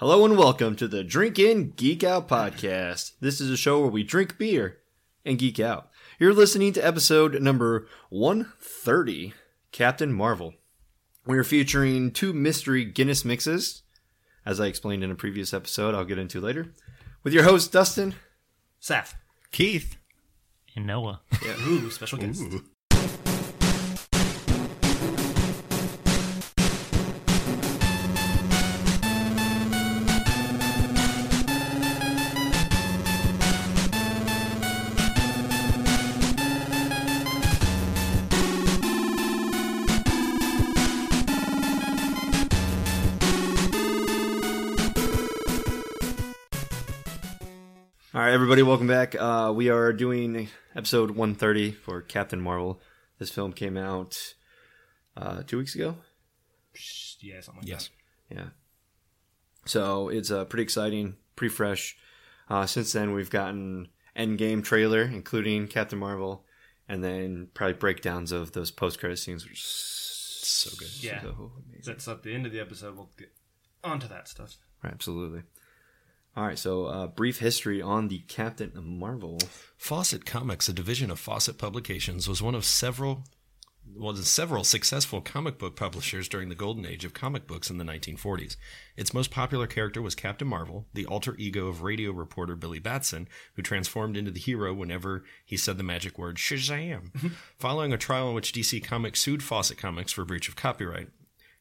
Hello and welcome to the Drink In Geek Out podcast. This is a show where we drink beer and geek out. You're listening to episode number 130, Captain Marvel. We're featuring two mystery Guinness mixes, as I explained in a previous episode, I'll get into later, with your host, Dustin. Saf. Keith. And Noah. Yeah. Ooh, special guest. All everybody, welcome back. Uh, we are doing episode 130 for Captain Marvel. This film came out uh, two weeks ago. Yeah, something like Yes. Yeah. So it's uh, pretty exciting, pretty fresh. Uh, since then, we've gotten Endgame trailer, including Captain Marvel, and then probably breakdowns of those post credit scenes, which is so good. Yeah. So That's at the end of the episode. We'll get onto that stuff. Right, absolutely. All right, so uh, brief history on the Captain Marvel. Fawcett Comics, a division of Fawcett Publications, was one of several well, several successful comic book publishers during the golden age of comic books in the 1940s. Its most popular character was Captain Marvel, the alter ego of radio reporter Billy Batson, who transformed into the hero whenever he said the magic word Shazam. Following a trial in which DC Comics sued Fawcett Comics for breach of copyright,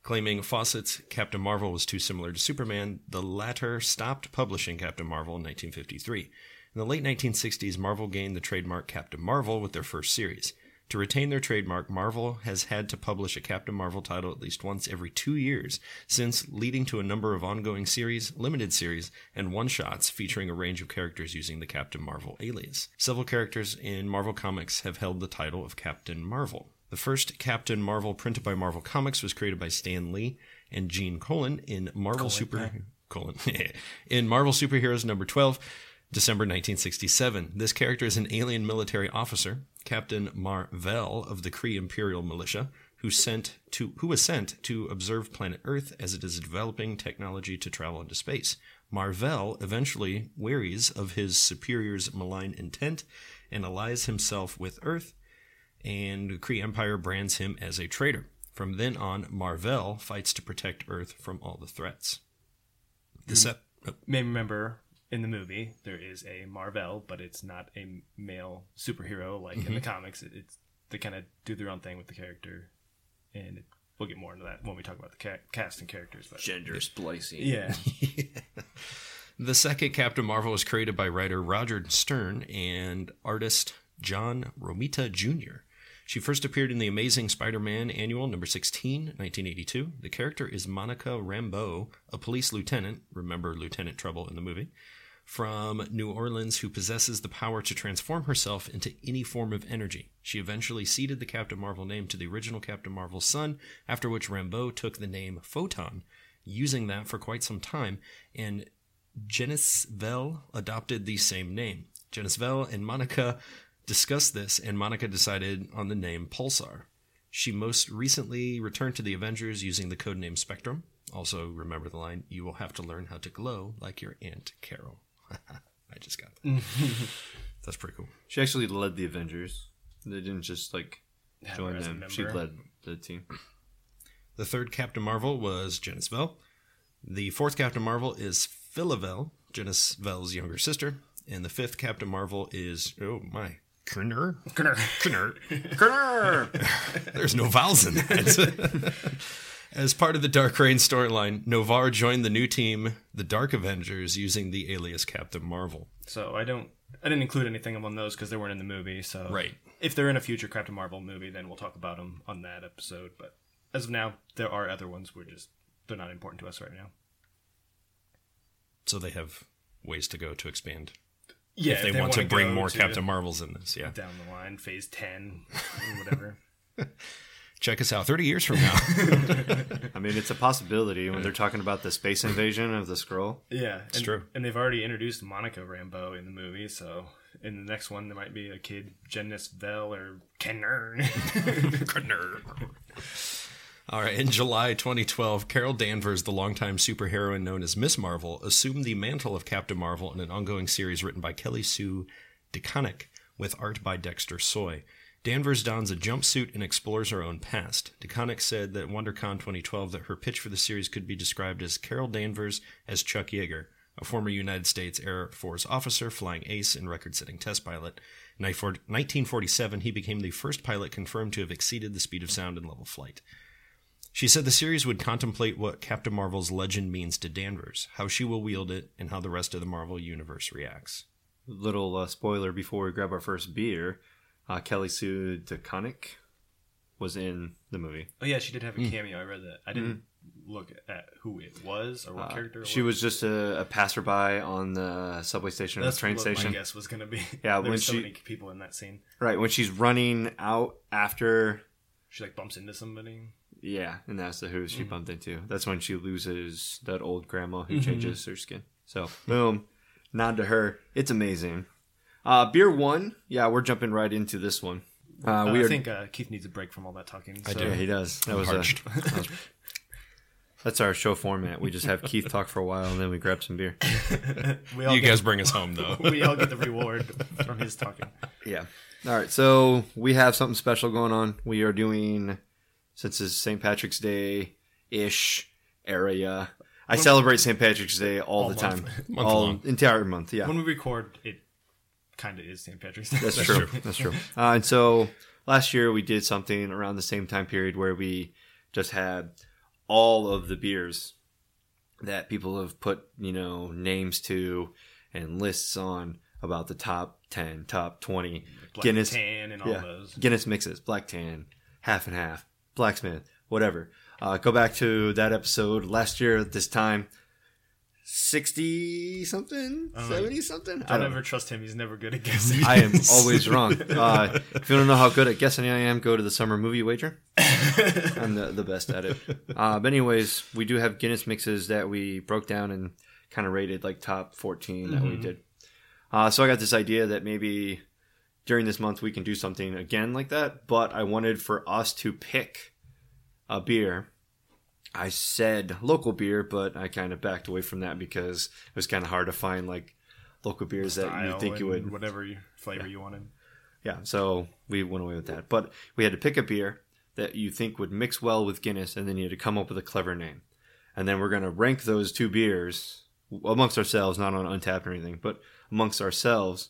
claiming Fawcett's Captain Marvel was too similar to Superman, the latter stopped publishing Captain Marvel in 1953. In the late 1960s, Marvel gained the trademark Captain Marvel with their first series. To retain their trademark, Marvel has had to publish a Captain Marvel title at least once every two years, since leading to a number of ongoing series, limited series, and one shots featuring a range of characters using the Captain Marvel alias. Several characters in Marvel Comics have held the title of Captain Marvel. The first Captain Marvel printed by Marvel Comics was created by Stan Lee and Gene Colan in Marvel Super Colon in Marvel Superheroes number 12, December 1967. This character is an alien military officer, Captain Marvel of the Kree Imperial Militia, who sent to who was sent to observe planet Earth as it is developing technology to travel into space. Marvel eventually wearies of his superior's malign intent and allies himself with Earth and the Kree Empire brands him as a traitor. From then on, Marvel fights to protect Earth from all the threats. The mm. set. oh, May remember in the movie there is a Marvel, but it's not a male superhero like in the mm-hmm. comics. It's they kind of do their own thing with the character, and it, we'll get more into that when we talk about the ca- cast and characters. But Gender splicing. yeah, The second Captain Marvel was created by writer Roger Stern and artist John Romita Jr. She first appeared in the Amazing Spider Man Annual number 16, 1982. The character is Monica Rambeau, a police lieutenant, remember Lieutenant Trouble in the movie, from New Orleans who possesses the power to transform herself into any form of energy. She eventually ceded the Captain Marvel name to the original Captain Marvel's son, after which Rambeau took the name Photon, using that for quite some time, and Genis-Vell adopted the same name. Genis-Vell and Monica discussed this, and Monica decided on the name Pulsar. She most recently returned to the Avengers using the codename Spectrum. Also, remember the line, you will have to learn how to glow like your Aunt Carol. I just got that. That's pretty cool. She actually led the Avengers. They didn't just like Have join as a them. She member. led the team. The third Captain Marvel was Genis-Vell. The fourth Captain Marvel is Phila Vell, Genis-Vell's younger sister. And the fifth Captain Marvel is, oh my, Kerner? Kerner. Kerner. There's no vowels in that. As part of the Dark Reign storyline, Noh-Varr joined the new team, the Dark Avengers, using the alias Captain Marvel. so I don't. I didn't include anything on those because they weren't in the movie. So Right. if they're in a future Captain Marvel movie, then we'll talk about them on that episode. But as of now, there are other ones. We're just they're not important to us right now. So they have ways to go to expand. Yeah, if they, want to wanna bring more to Captain Marvels in this, yeah. down the line, Phase Ten, or whatever. Check us out 30 years from now. I mean, it's a possibility when they're talking about the space invasion of the Skrull. Yeah, it's true. And they've already introduced Monica Rambeau in the movie, so in the next one there might be a kid, Genis-Vell or Kenner. Kerner. All right. In July 2012, Carol Danvers, the longtime superheroine known as Miss Marvel, assumed the mantle of Captain Marvel in an ongoing series written by Kelly Sue DeConnick with art by Dexter Soy. Danvers dons a jumpsuit and explores her own past. DeConnick said that WonderCon 2012 that her pitch for the series could be described as Carol Danvers as Chuck Yeager, a former United States Air Force officer, flying ace, and record-setting test pilot. In 1947, he became the first pilot confirmed to have exceeded the speed of sound in level flight. She said the series would contemplate what Captain Marvel's legend means to Danvers, how she will wield it, and how the rest of the Marvel universe reacts. Little uh, spoiler before we grab our first beer. Uh, Kelly Sue DeConnick was in the movie. Oh yeah, she did have a cameo. I read that. I didn't look at who it was or what Uh, character. It she was just a, a passerby on the subway station or the train what station. my guess was going to be. Yeah, there when were so she- many people in that scene. Right when she's running out after, She like bumps into somebody. Yeah, and that's the who she Mm-hmm. bumped into. That's when she loses that old grandma who Mhm. changes her skin. So boom, nod to her. It's amazing. Uh, beer one, yeah, we're jumping right into this one. Uh, Uh, we I are. think uh, Keith needs a break from all that talking. I do. yeah, he does. That was a, Parched. that was- That's our show format. We just have Keith talk for a while and then we grab some beer. we all You get, guys bring us home, though. we all get the reward from his talking. Yeah. All right. So we have something special going on. We are doing, since it's St. Patrick's Day ish area. I celebrate St. Patrick's Day all, All the month. time. Month all long. entire month. Yeah. When we record, it kind of is St. Patrick's Day. That's, true. That's true. Uh, and so last year we did something around the same time period where we just had all of the beers that people have put, you know, names to and lists on about the top 10, top 20 Black Guinness tan and all yeah. those. Guinness mixes, black tan, half and half, blacksmith, whatever. Uh, go back to that episode last year at this time. 60 something? Oh, 70 something? I Don't don't ever trust him. He's never good at guessing. I am always wrong. Uh, if you don't know how good at guessing I am, go to the summer movie wager. I'm the, the best at it. Uh, but anyways, we do have Guinness mixes that we broke down and kind of rated like top 14 that we Mhm. did. Uh, so I got this idea that maybe during this month we can do something again like that. But I wanted for us to pick a beer. I said local beer, but I kind of backed away from that because it was kind of hard to find like local beers that you think you would whatever flavor you wanted. yeah, so we went away with that. But we had to pick a beer that you think would mix well with Guinness, and then you had to come up with a clever name. And then we're going to rank those two beers amongst ourselves, not on Untappd or anything, but amongst ourselves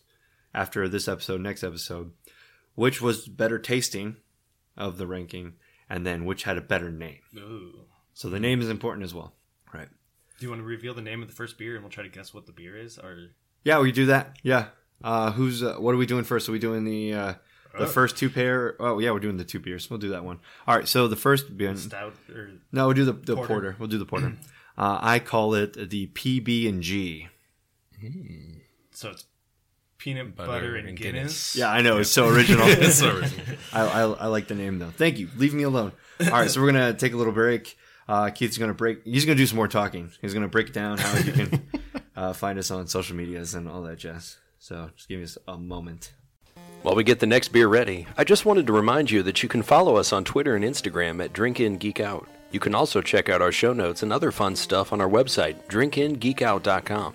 after this episode, next episode, which was better tasting of the ranking, and then which had a better name. Ooh. So the name is important as well. Right. Do you want to reveal the name of the first beer and we'll try to guess what the beer is? Or Yeah, we do that. Yeah. Uh, who's uh, what are we doing first? Are we doing the uh, the Uh. first two pair? Oh yeah, we're doing the two beers. We'll do that one. All right. So the first beer. stout or No, we'll do the, the porter. Porter. We'll do the porter. uh, I call it the PB and G. so it's peanut Butter butter, and, and Guinness. Yeah, I know it's so original. It's so original. I, I, I like the name though. Thank you. Leave me alone. All right, so we're gonna take a little break. Uh, Keith's gonna break. He's gonna do some more talking. He's gonna break down how you can uh, find us on social medias and all that jazz. So just give us a moment. While we get the next beer ready, I just wanted to remind you that you can follow us on Twitter and Instagram at DrinkInGeekOut. You can also check out our show notes and other fun stuff on our website, drinkingeekout.com.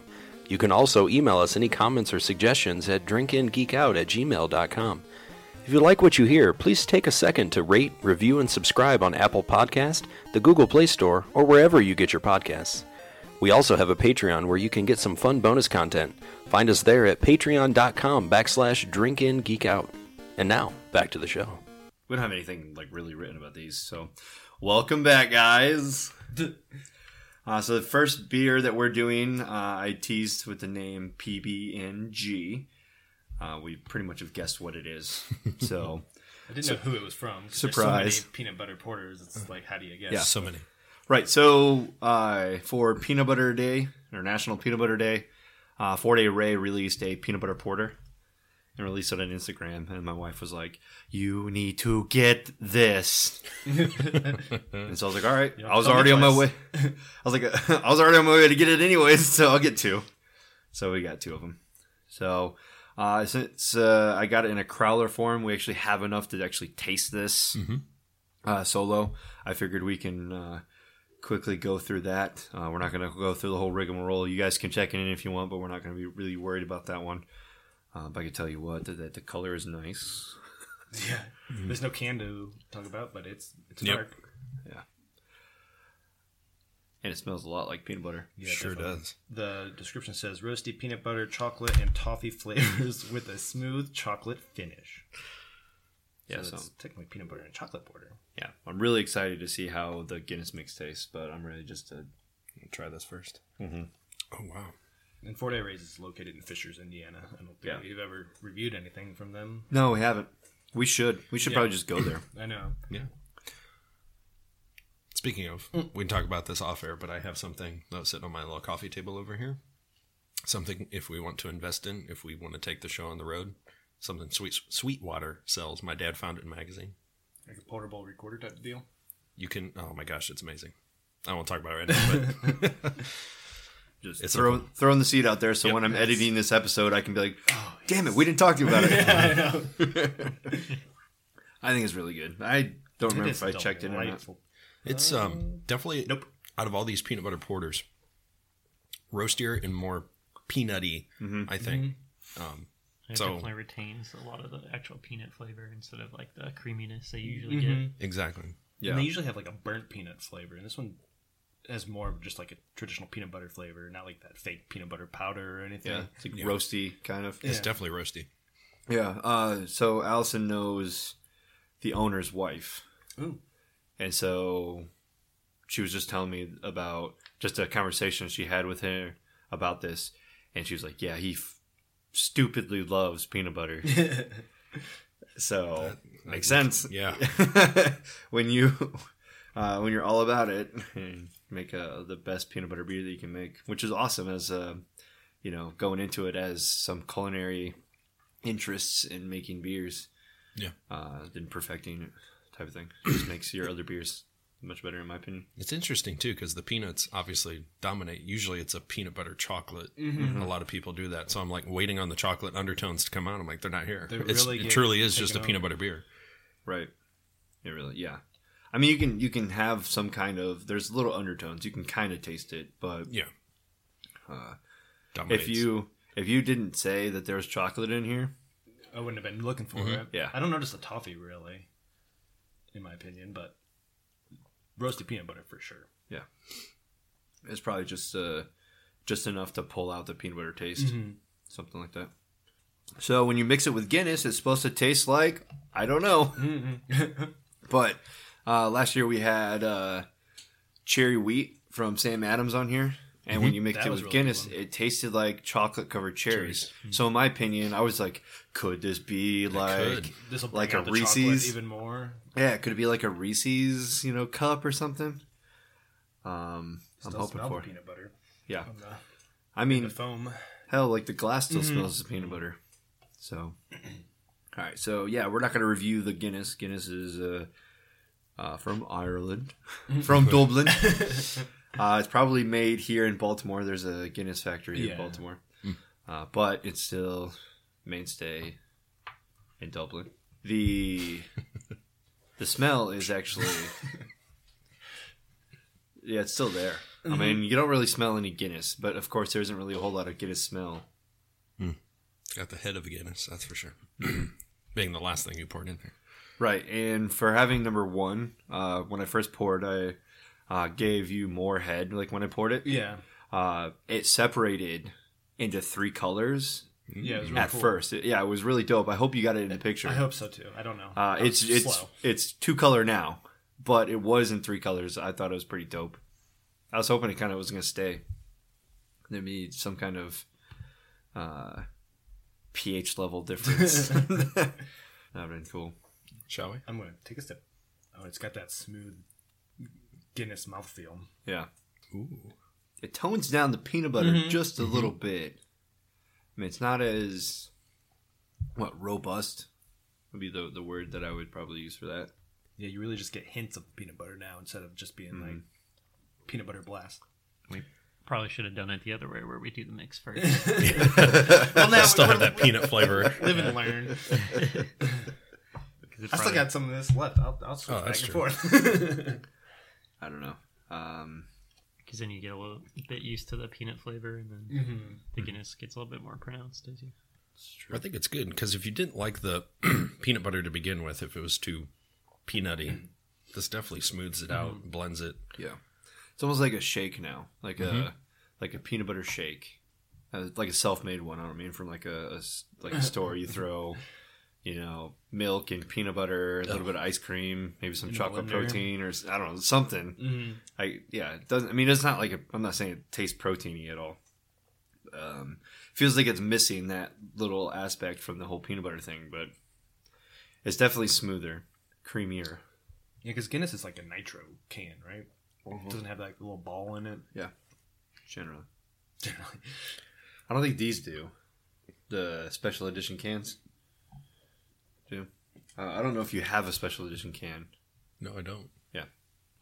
You can also email us any comments or suggestions at drinkingeekout at gmail.com. If you like what you hear, please take a second to rate, review, and subscribe on Apple Podcast, the Google Play Store, or wherever you get your podcasts. We also have a Patreon where you can get some fun bonus content. Find us there at patreon.com backslash drinkingeekout. And now, back to the show. We don't have anything like really written about these, so welcome back, guys. Uh, so the first beer that we're doing, uh, I teased with the name PB&G. Uh, we pretty much have guessed what it is. So I didn't know who it was from. Surprise. So many peanut butter porters. It's like, how do you guess? Yeah. So many. right, so uh, for Peanut Butter Day International Peanut Butter Day, uh, Four Day Ray released a peanut butter porter and released it on Instagram. And my wife was like, "You need to get this." and so I was like, "All right." I was already on my way. I was like, I was already on my way to get it anyways, so I'll get two. So we got two of them. So uh, since uh, I got it in a crowler form, we actually have enough to actually taste this. uh, solo. I figured we can uh, quickly go through that. Uh, we're not going to go through the whole rigmarole. You guys can check in if you want, but we're not going to be really worried about that one. Uh, but I can tell you what, that the color is nice. Yeah. There's no can to talk about, but it's it's Yep. dark. Yeah, and it smells a lot like peanut butter. Yeah, sure definitely. does. The description says roasty peanut butter, chocolate, and toffee flavors with a smooth chocolate finish. Yeah, so so it's technically peanut butter and chocolate porter. yeah, I'm really excited to see how the Guinness mix tastes, but I'm ready just to try this 1st Mm-hmm. Oh wow. And Fort Rays is located in Fishers, Indiana. I don't think Yeah. we've ever reviewed anything from them. No, we haven't. We should. We should Yeah. probably just go there. I know. Yeah. Speaking of, we can talk about this off air, but I have something that was sitting on my little coffee table over here. Something if we want to invest in, if we want to take the show on the road. Something sweet Sweetwater sells. My dad found it in a magazine. Like a portable recorder type of deal. You can. Oh my gosh, it's amazing. I won't talk about it right now, but Just It's throw, a- throwing the seed out there so Yep. when I'm editing this episode, I can be like, oh, damn it, we didn't talk to you about it. I know. I think it's really good. I don't remember if I checked it or not. it's um definitely Nope. out of all these peanut butter porters, roastier and more peanutty. I think. Um, It So- definitely retains a lot of the actual peanut flavor instead of like the creaminess they usually Mhm. exactly. Yeah. And they usually have like a burnt peanut flavor, and this one has more of just like a traditional peanut butter flavor, not like that fake peanut butter powder or anything. Yeah, it's like Yeah. roasty kind of. It's Yeah. definitely roasty. Yeah. Uh, so Allison knows the owner's wife, Ooh. and so she was just telling me about just a conversation she had with her about this, and she was like, "Yeah, he f- stupidly loves peanut butter." so makes sense. Yeah. when you uh, when you're all about it and make uh, the best peanut butter beer that you can make, which is awesome as uh, you know going into it as some culinary interests in making beers. Yeah. uh, than perfecting it type of thing. Just makes your other beers much better, in my opinion. It's interesting too because the peanuts obviously dominate. Usually it's a peanut butter chocolate. Mm-hmm. A lot of people do that. So I'm like waiting on the chocolate undertones to come out. I'm like, they're not here. They're It's, really it truly is just a peanut over. butter beer. Right. It really, yeah. I mean, you can you can have some kind of there's little undertones. You can kind of taste it, but Yeah. Uh, if you if you didn't say that there was chocolate in here, I wouldn't have been looking for Mhm. it. Yeah. I don't notice the toffee really, in my opinion, but roasted peanut butter for sure. Yeah, it's probably just uh just enough to pull out the peanut butter taste, something like that. So when you mix it with Guinness, it's supposed to taste like I don't know, but uh, last year we had uh, cherry wheat from Sam Adams on here. And when you mixed That it with really Guinness, it tasted like chocolate covered cherries. So in my opinion, I was like, could this be like. This Like a Reese's? even more. Yeah, could it be like a Reese's, you know, cup or something? Um, I'm hoping for. peanut butter. Yeah, the, I mean, the foam. hell, like the glass still smells of peanut butter. So, all right, so yeah, we're not going to review the Guinness. Guinness is uh, uh, from Ireland, from Dublin. uh, it's probably made here in Baltimore. There's a Guinness factory in Yeah. Baltimore, uh, but it's still mainstay in Dublin. The the smell is actually yeah, it's still there. I mean, you don't really smell any Guinness, but of course, there isn't really a whole lot of Guinness smell. got the head of a Guinness, that's for sure. Being the last thing you poured in there. Right, and for having number one, uh, when I first poured, I uh, gave you more head. Like when I poured it, Yeah. uh, it separated into three colors Yeah, it was really at cool. first. It- yeah, it was really dope. I hope you got it in the picture. I hope so too. I don't know. Uh, it's it's slow. it's two color now, but it was in three colors. I thought it was pretty dope. I was hoping it kind of was gonna stay. There'd be some kind of uh, pH level difference. That'd have been cool. Shall we? I'm gonna take a sip. Oh, it's got that smooth Guinness mouthfeel. Yeah, Ooh. it tones down the peanut butter mm-hmm. just a mm-hmm. little bit. I mean, it's not as what robust would be the the word that I would probably use for that. Yeah, you really just get hints of peanut butter now instead of just being mm-hmm. like peanut butter blast. We probably should have done it the other way, where we do the mix first. Well, now Still have that peanut flavor. live and learn. Because 'Cause it I still got some of this left. I'll, I'll switch Oh, back that's and true. forth. I don't know. Um, Because then you get a little bit used to the peanut flavor, and then Mhm. the Guinness gets a little bit more pronounced as you. I think it's good because if you didn't like the peanut butter to begin with, if it was too peanutty, this definitely smooths it out, blends it. yeah, it's almost like a shake now, like a like a peanut butter shake, uh, like a self-made one. I don't mean from like a, a s- like a store. You throw, you know, milk and peanut butter, a little bit of ice cream, maybe some In chocolate protein, or I don't know something. Mhm. I yeah, it doesn't. I mean, it's not like a, I'm not saying it tastes proteiny at all. Um, feels like it's missing that little aspect from the whole peanut butter thing, but it's definitely smoother, creamier. Yeah, because Guinness is like a nitro can, right? It doesn't have like a little ball in it. Yeah, Generally, Generally. I don't think these do. The special edition cans. Uh, I don't know if you have a special edition can. No, I don't. Yeah.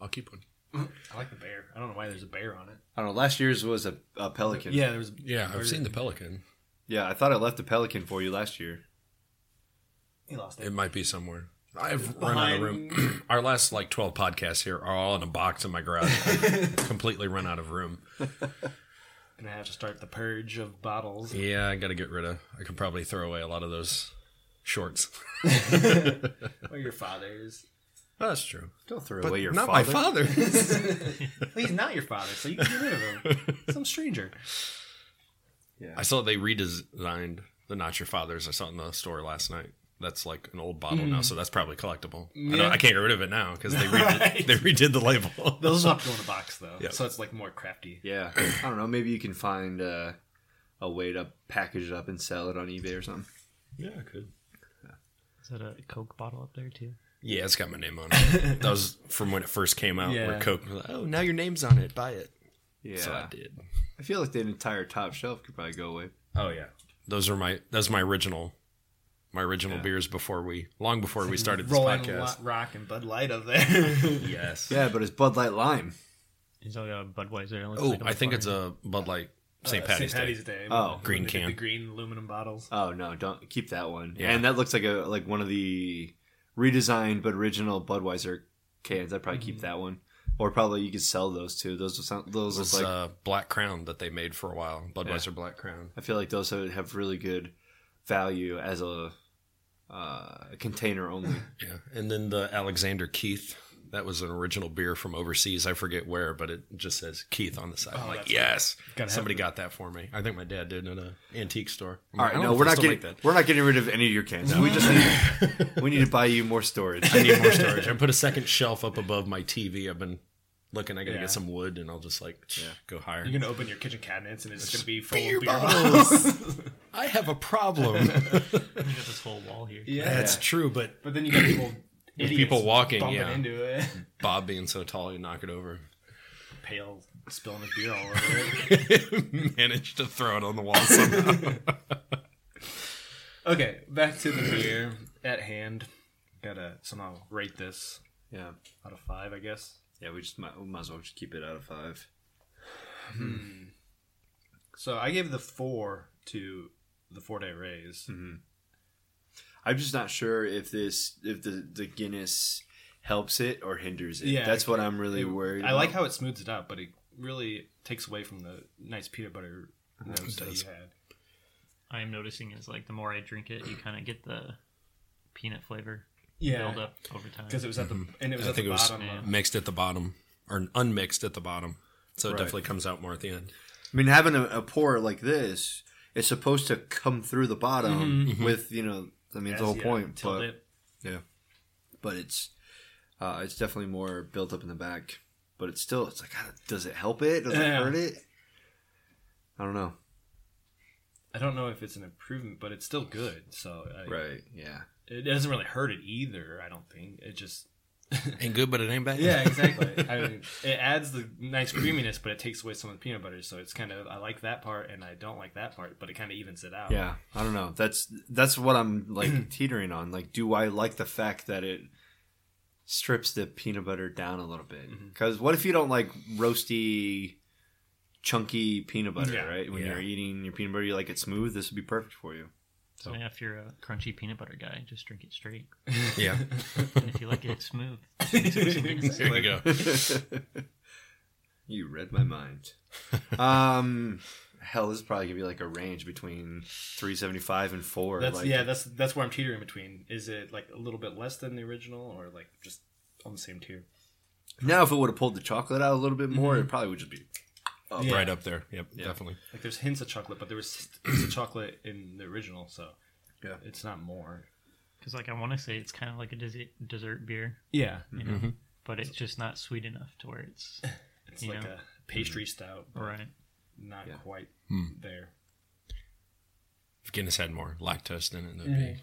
I'll keep one. I like the bear. I don't know why there's a bear on it. I don't know. Last year's was a, a pelican. Yeah, there was. Yeah, I've seen the pelican. yeah. I thought I left the pelican for you last year. He lost It it. might be somewhere. I've run out of room. Our last like twelve podcasts here are all in a box in my garage. Completely run out of room. Gonna have to start the purge of bottles. Yeah, I got to get rid of. I could probably throw away a lot of those shorts. or your father's. Oh, that's true. Don't throw But away your not father. my father. Well, he's not your father, so you can get rid of him. Some stranger. Yeah. I saw they redesigned the Not Your Father's. I saw it in the store last night. That's like an old bottle now, so that's probably collectible. I, Yeah. don't, I can't get rid of it now because they redid, Right. they redid the label. Those have to go in a box though, Yeah. so it's like more crafty. Yeah, I don't know. Maybe you can find uh, a way to package it up and sell it on eBay or something. yeah, I could. Is that a Coke bottle up there too? Yeah, it's got my name on it. that was from when it first came out. Yeah. Where Coke was like, "Oh, now your name's on it. Buy it." Yeah, So I did. I feel like the entire top shelf could probably go away. Oh yeah, those are my those are my original my original Yeah. beers before we long before we started this Rolling podcast. Lo- Rock and Bud Light up there. Yes. Yeah, but it's Bud Light Lime. It's all got a Budweiser. It Oh, like I think it's a Bud Light St. Uh, Patty's, Day. Day. Oh, When green they did can. The green aluminum bottles. Oh no, don't keep that one. Yeah. And that looks like a like one of the redesigned but original Budweiser cans. I'd probably keep that one. Or probably you could sell those too. Those will sound, those This look like uh, Black Crown that they made for a while. Budweiser Black Crown. I feel like those would have really good value as a uh, container only. Yeah, and then the Alexander Keith. That was an original beer from overseas. I forget where, but it just says Keith on the side. Oh, I'm like, yes, Gotta somebody got that for me. I think my dad did in an antique store. I'm All like, right, I don't no, we're not getting that. we're not getting rid of any of your cans. We just need we need to buy you more storage. I need more storage. I put a second shelf up above my TV. I've been looking. I got to Yeah. get some wood, and I'll just like go higher. You're gonna open your kitchen cabinets and it's just gonna be full Beer of beer bottles. bottles. I have a problem. You got this whole wall here. yeah, That's true, but but then you got people, idiots people walking, yeah. into it. Bob being so tall, you knock it over. Pale, spilling his beer all over it. Managed to throw it on the wall somehow. Okay, back to the beer at hand. Gotta somehow rate this Yeah, out of five, I guess. yeah. We just might, we might as well just keep it out of five. Hmm. So I gave the four to the Four Day Ray's. Mm-hmm. I'm just not sure if this if the the Guinness helps it or hinders it. Yeah, that's what I'm really It- worried. I like how it smooths it out, but it really takes away from the nice peanut butter notes that you had. I am noticing is like the more I drink it, you kind of get the peanut flavor Yeah, build up over time. because it was at the mm-hmm. and it was I at think the it was bottom. of- mixed at the bottom or unmixed at the bottom. So it Right. definitely comes out more at the end. I mean, having a, a pour like this, it's supposed to come through the bottom mm-hmm. with you know. I mean, it's the whole yeah, point. But it. yeah, but it's uh, it's definitely more built up in the back. But it's still, it's like, does it help it? Does Yeah. it hurt it? I don't know. I don't know if it's an improvement, but it's still good. So I, Right? Yeah. it doesn't really hurt it either. I don't think it just Ain't good, but it ain't bad. yeah exactly. I mean, it adds the nice creaminess, but it takes away some of the peanut butter. So it's kind of I like that part and I don't like that part, but it kind of evens it out. Yeah, I don't know. That's that's what I'm like teetering on. Like, do I like the fact that it strips the peanut butter down a little bit? Mm-hmm. Because what if you don't like roasty, chunky peanut butter? Yeah. right? When Yeah. you're eating your peanut butter, you like it smooth. This would be perfect for you. So yeah, if you're a crunchy peanut butter guy, just drink it straight. Yeah. And if you like it smooth, mix it with some Guinness. There you go. You read my mind. um, hell, this is probably gonna be like a range between three seventy five and four. That's like, yeah. That's that's where I'm teetering between. Is it like a little bit less than the original, or like just on the same tier? Now, if it would have pulled the chocolate out a little bit more, it probably would just be. Mm-hmm. Yeah. Right up there. Yep, definitely. Like there's hints of chocolate, but there was hints of chocolate in the original, so Yeah. it's not more. Because like I want to say it's kind of like a dessert, dessert beer, Yeah, you mm-hmm. know, mm-hmm. but it's just not sweet enough to where it's it's You like know. a pastry mm-hmm. stout, but right. not Yeah. quite hmm. there. If Guinness had more lactose in it, it'd be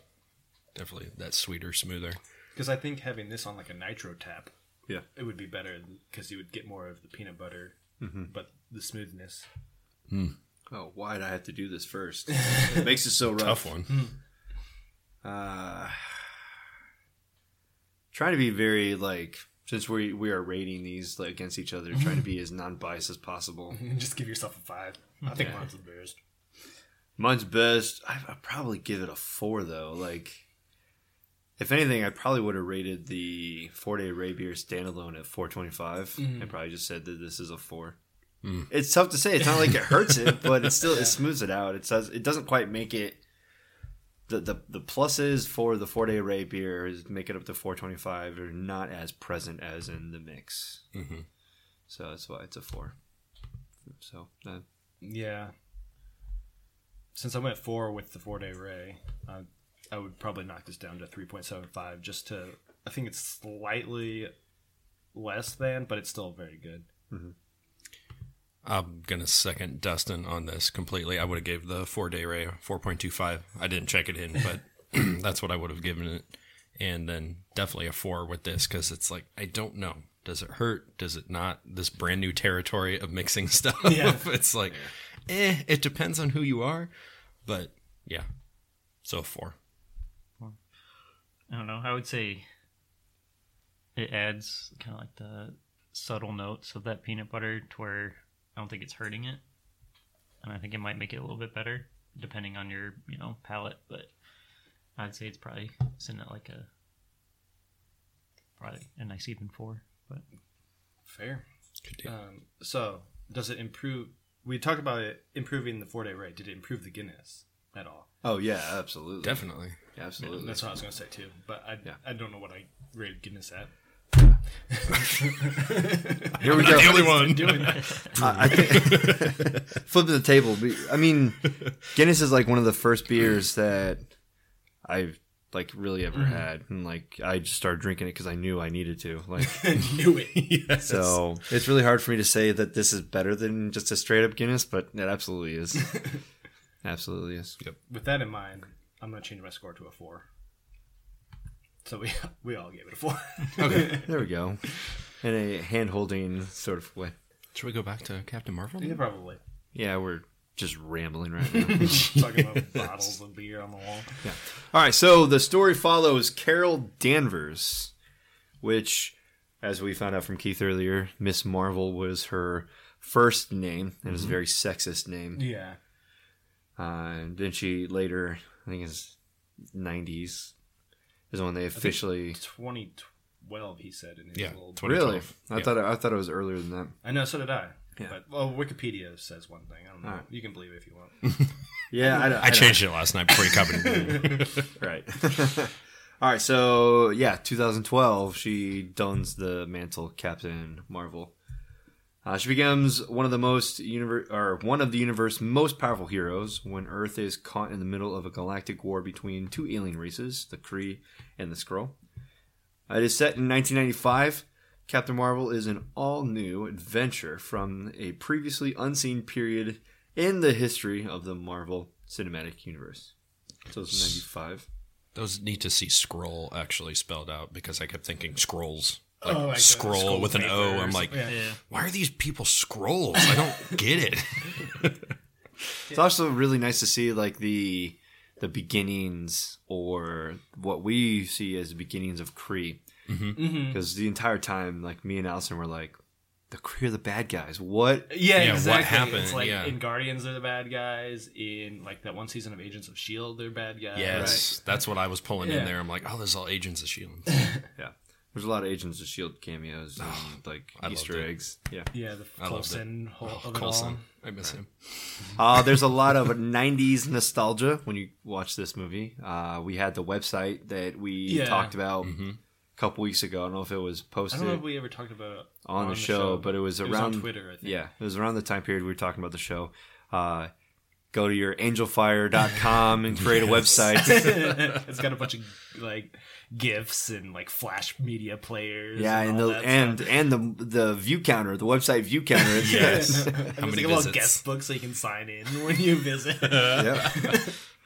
definitely that sweeter, smoother. Because I think having this on like a nitro tap, Yeah. it would be better because you would get more of the peanut butter, but the smoothness. Hmm. Oh, why did I have to do this first? it makes it so rough. Tough one. Hmm. Uh, trying to be very like since we we are rating these like, against each other, trying to be as non biased as possible. Just give yourself a five. I think mine's the best. Mine's best. I, I'd probably give it a four though. Like, if anything, I probably would have rated the four day Ray beer standalone at four twenty five. I mm-hmm. probably just said that this is a four. It's tough to say. It's not like it hurts it, but it still it smooths it out. It says it doesn't quite make it. The, the, the pluses for the four day Ray beer is make it up to 425 are not as present as in the mix. Mhm. So that's why it's a four. So uh, Yeah. Since I went four with the four day ray, uh, I would probably knock this down to three point seven five. Just to, I think it's slightly less than, but it's still very good. I'm gonna second Dustin on this completely. I would have gave the four day ray four point two five. I didn't check it in, but that's what I would have given it. And then definitely a four with this because it's like I don't know. Does it hurt? Does it not? This brand new territory of mixing stuff. Yeah. it's like, eh. It depends on who you are, but yeah. So a four. I don't know. I would say it adds kind of like the subtle notes of that peanut butter to where I don't think it's hurting it, and I think it might make it a little bit better depending on your you know palate. But I'd say it's probably sitting at like a probably a nice even four. But Fair. Good deal. Um, so, does it improve? We talked about it improving the Four Day Ray. Did it improve the Guinness at all? oh yeah, absolutely, definitely. absolutely. That's what I was going to say too. But I, Yeah. I don't know what I rated Guinness at. Here we go. The only one. Doing that. I, I think flipping the table. we- I mean, Guinness is like one of the first beers that I've like really ever mm. had, and like I just started drinking it because I knew I needed to. Like, knew it. yes. so it's really hard for me to say that this is better than just a straight up Guinness, but it absolutely is. absolutely is. Yep. With that in mind, I'm going to change my score to a four. So we we all gave it a four. Okay. There we go. In a hand holding sort of way. Should we go back to Captain Marvel? yeah, probably. Yeah, we're just rambling right now. Talking about bottles of beer on the wall. Yeah. All right, so the story follows Carol Danvers, which, as we found out from Keith earlier, Miss Marvel was her first name, and it was a very sexist name. Yeah. Uh, and then she later, I think it's 90s, is when they officially. 2012, he said in his Yeah, little. 20 Really? 2012. I Yeah. thought I thought it was earlier than that. I know, so did I. Yeah. But well, Wikipedia says one thing. I don't know. Alright. You can believe it if you want. Yeah, I, don't- I changed it last night before you covered it. Right. All right. So yeah, 2012, she dons the mantle, Captain Marvel. Uh, she becomes one of the most universe or one of the universe's most powerful heroes when Earth is caught in the middle of a galactic war between two alien races, the Kree and the Skrull. It is set in 1995. Captain Marvel is an all-new adventure from a previously unseen period in the history of the Marvel Cinematic Universe. So it's 95. Those need to see Skrull actually spelled out because I kept thinking scrolls. Like Oh, like scroll scroll with an O. papers. I'm like, Yeah. yeah, why are these people scrolls? I don't get it. It's also really nice to see like the the beginnings or what we see as the beginnings of Kree. Mm-hmm. Because the entire time, like me and Allison were like, the you're the bad guys. What? Yeah, Yeah, what exactly. happened? It's like Yeah. in Guardians, they're the bad guys. In like that one season of Agents of Shield, they're bad guys. Yes, that's what I was pulling Yeah. in there. I'm like, oh, there's all Agents of Shield. Yeah. There's a lot of Agents of Shield cameos and like I loved Easter it. eggs. Yeah. yeah, the I loved Coulson whole Oh, of it Coulson, all. I miss him. Uh, there's a lot of 90s nostalgia when you watch this movie. Uh, we had the website that we Yeah. talked about Mm-hmm. a couple weeks ago. I don't know if it was I posted don't know if we ever talked about it on, the, show, but it was It around was on Twitter. I think. Yeah, it was around the time period we were talking about the show. Uh, go to your angelfire.com and create a website. it's got a bunch of like gifs and like flash media players. yeah, and all the and stuff. and the the view counter, the website view counter. Yes. How there's many like a little visits? guest book so you can sign in when you visit. yeah.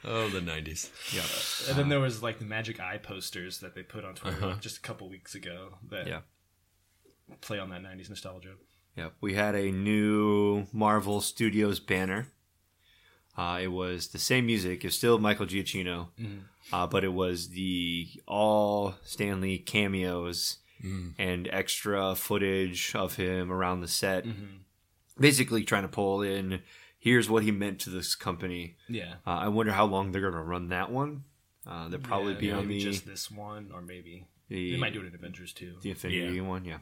Oh, the 90s. yeah. And then there was like the Magic Eye posters that they put on Twitter Uh-huh. just a couple weeks ago that Yeah. play on that '90s nostalgia. Yeah, we had a new Marvel Studios banner. Uh, it was the same music. It's still Michael Giacchino, uh, but it was the all Stan Lee cameos and extra footage of him around the set. Basically, trying to pull in. Here's what he meant to this company. Yeah, Uh, I wonder how long they're going to run that one. Uh, they'll probably Yeah, be on the just this one, or maybe the, they might do it in Avengers too. the Infinity one. Yeah,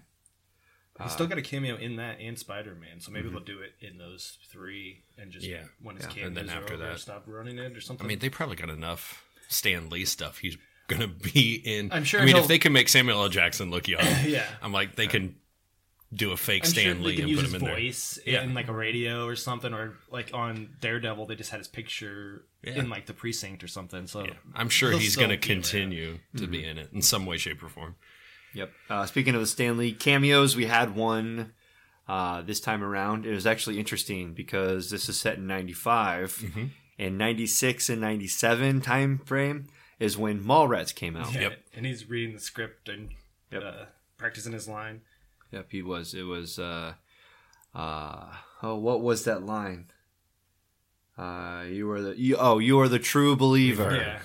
He still got a cameo in that and Spider Man, so maybe mm-hmm. they'll do it in those three and just Yeah. when his Yeah. cameos And then after that- stop running it or something. I mean, they probably got enough Stan Lee stuff. He's gonna be in. I'm sure I mean, if they can make Samuel L. Jackson look young, yeah, I'm like, they can do a fake I'm Stan sure Lee and use put his him in there. voice Yeah. in like a radio or something, or like on Daredevil, they just had his picture Yeah. in like the precinct or something. So Yeah. I'm sure he's going to continue to be mm-hmm. in it in some way, shape, or form. Yep. Uh, speaking of the Stan Lee cameos, we had one uh, this time around. It was actually interesting because this is set in '95, Mm-hmm. and '96 and '97 time frame is when Mallrats came out. Yeah, Yep. and he's reading the script and Yep. uh, practicing his line. Yep, he was. It was. Uh, uh, oh, what was that line? Uh, you are the you, oh you are the true believer. Yeah.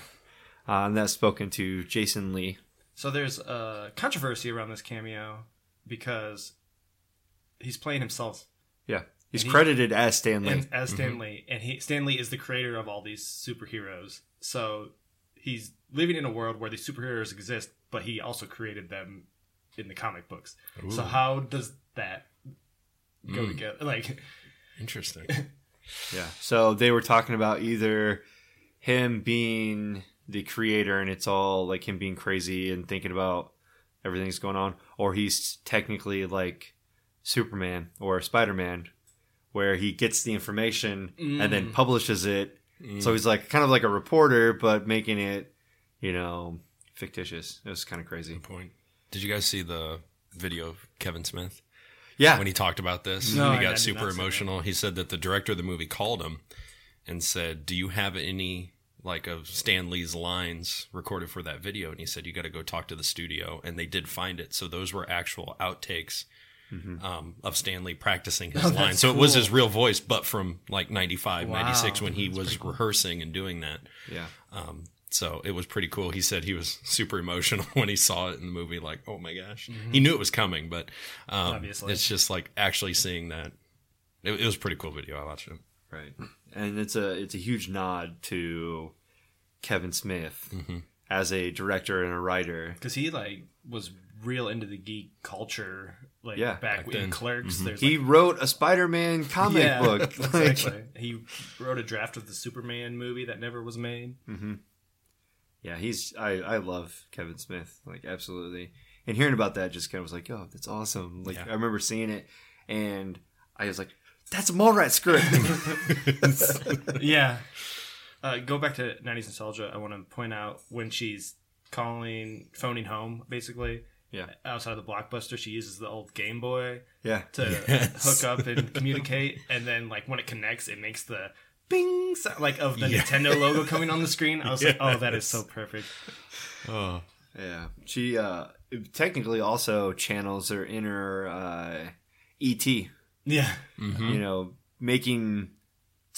Uh, and that's spoken to Jason Lee. So there's a controversy around this cameo because he's playing himself Yeah, he's he- credited as Stanley. and, as Stan Lee, and he Stan Lee is the creator of all these superheroes. So he's living in a world where these superheroes exist, but he also created them in the comic books. So how does that go Mm. together? Like, Interesting. Yeah. So they were talking about either him being the creator and it's all like him being crazy and thinking about everything that's going on, or he's technically like Superman or Spider Man, where he gets the information and then mm. publishes it. So mm. he's like kind of like a reporter, but making it, you know, fictitious. It was kind of crazy. Good point. Did you guys see the video of Kevin Smith Yeah. when he talked about this? No, he I- I got super not emotional. He said that the director of the movie called him and said, "Do you have any like of Stan Lee's lines recorded for that video?" And he said, "You got to go talk to the studio." And they did find it. So those were actual outtakes. Um, of Stan Lee practicing his Mm-hmm. Oh, lines. that's So it was his real voice, but from like 95, Wow, 96 when he that's was cool. rehearsing and doing that. yeah. Um, so it was pretty cool. He said he was super emotional when he saw it in the movie. Like, oh my gosh, he knew it was coming, but um, Mm-hmm. Obviously. it's just like actually seeing that. It, it was a pretty cool video. I watched it. Right. And it's a it's a huge nod to Kevin Smith as a director and a writer. because he like was real into the geek culture, like Yeah, back, back in then. Clerks. There's He like, wrote a Spider-Man comic yeah, book. Like, exactly. he wrote a draft of the Superman movie that never was made. Mm-hmm. yeah, he's I I love Kevin Smith. Like absolutely. And hearing about that just kind of was like, "Oh, that's awesome." Like Yeah. I remember seeing it and I was like, "That's a Mallrat script." yeah. Uh, go back to 90s nostalgia. I want to point out when she's calling, phoning home, basically. Yeah. Outside of the blockbuster, she uses the old Game Boy yeah. to Yes. hook up and communicate, and then like when it connects, it makes the bing sound, like of the Yeah. Nintendo logo coming on the screen. I was like, oh, that is so perfect. Oh, Yeah. She uh technically also channels her inner uh ET, Yeah. you know, making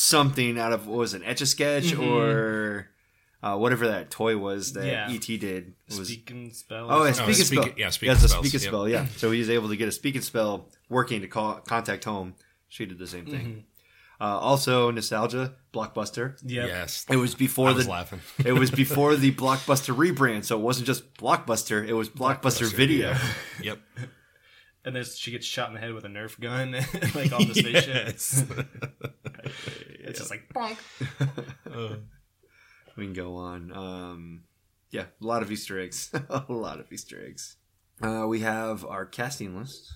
something out of what was it, etch a sketch Mhm. or uh, whatever that toy was that Yeah. ET did was. Speak and spell. Oh, or a something. speak and speak- spell. yeah, speak yeah, and it's a spells, speak and yep. spell. Yeah, so he was able to get a speak and spell working to call contact home. She did the same thing. Mm-hmm. Uh, also, nostalgia blockbuster. Yep. Yes. It was before I was the laughing. it was before the blockbuster rebrand, so it wasn't just blockbuster. It was blockbuster, video. Yep. And then she gets shot in the head with a Nerf gun, like on the spaceship. Yes. It's just like bonk. We can go on. Um, yeah, a lot of Easter eggs. a lot of Easter eggs. Uh, we have our casting list,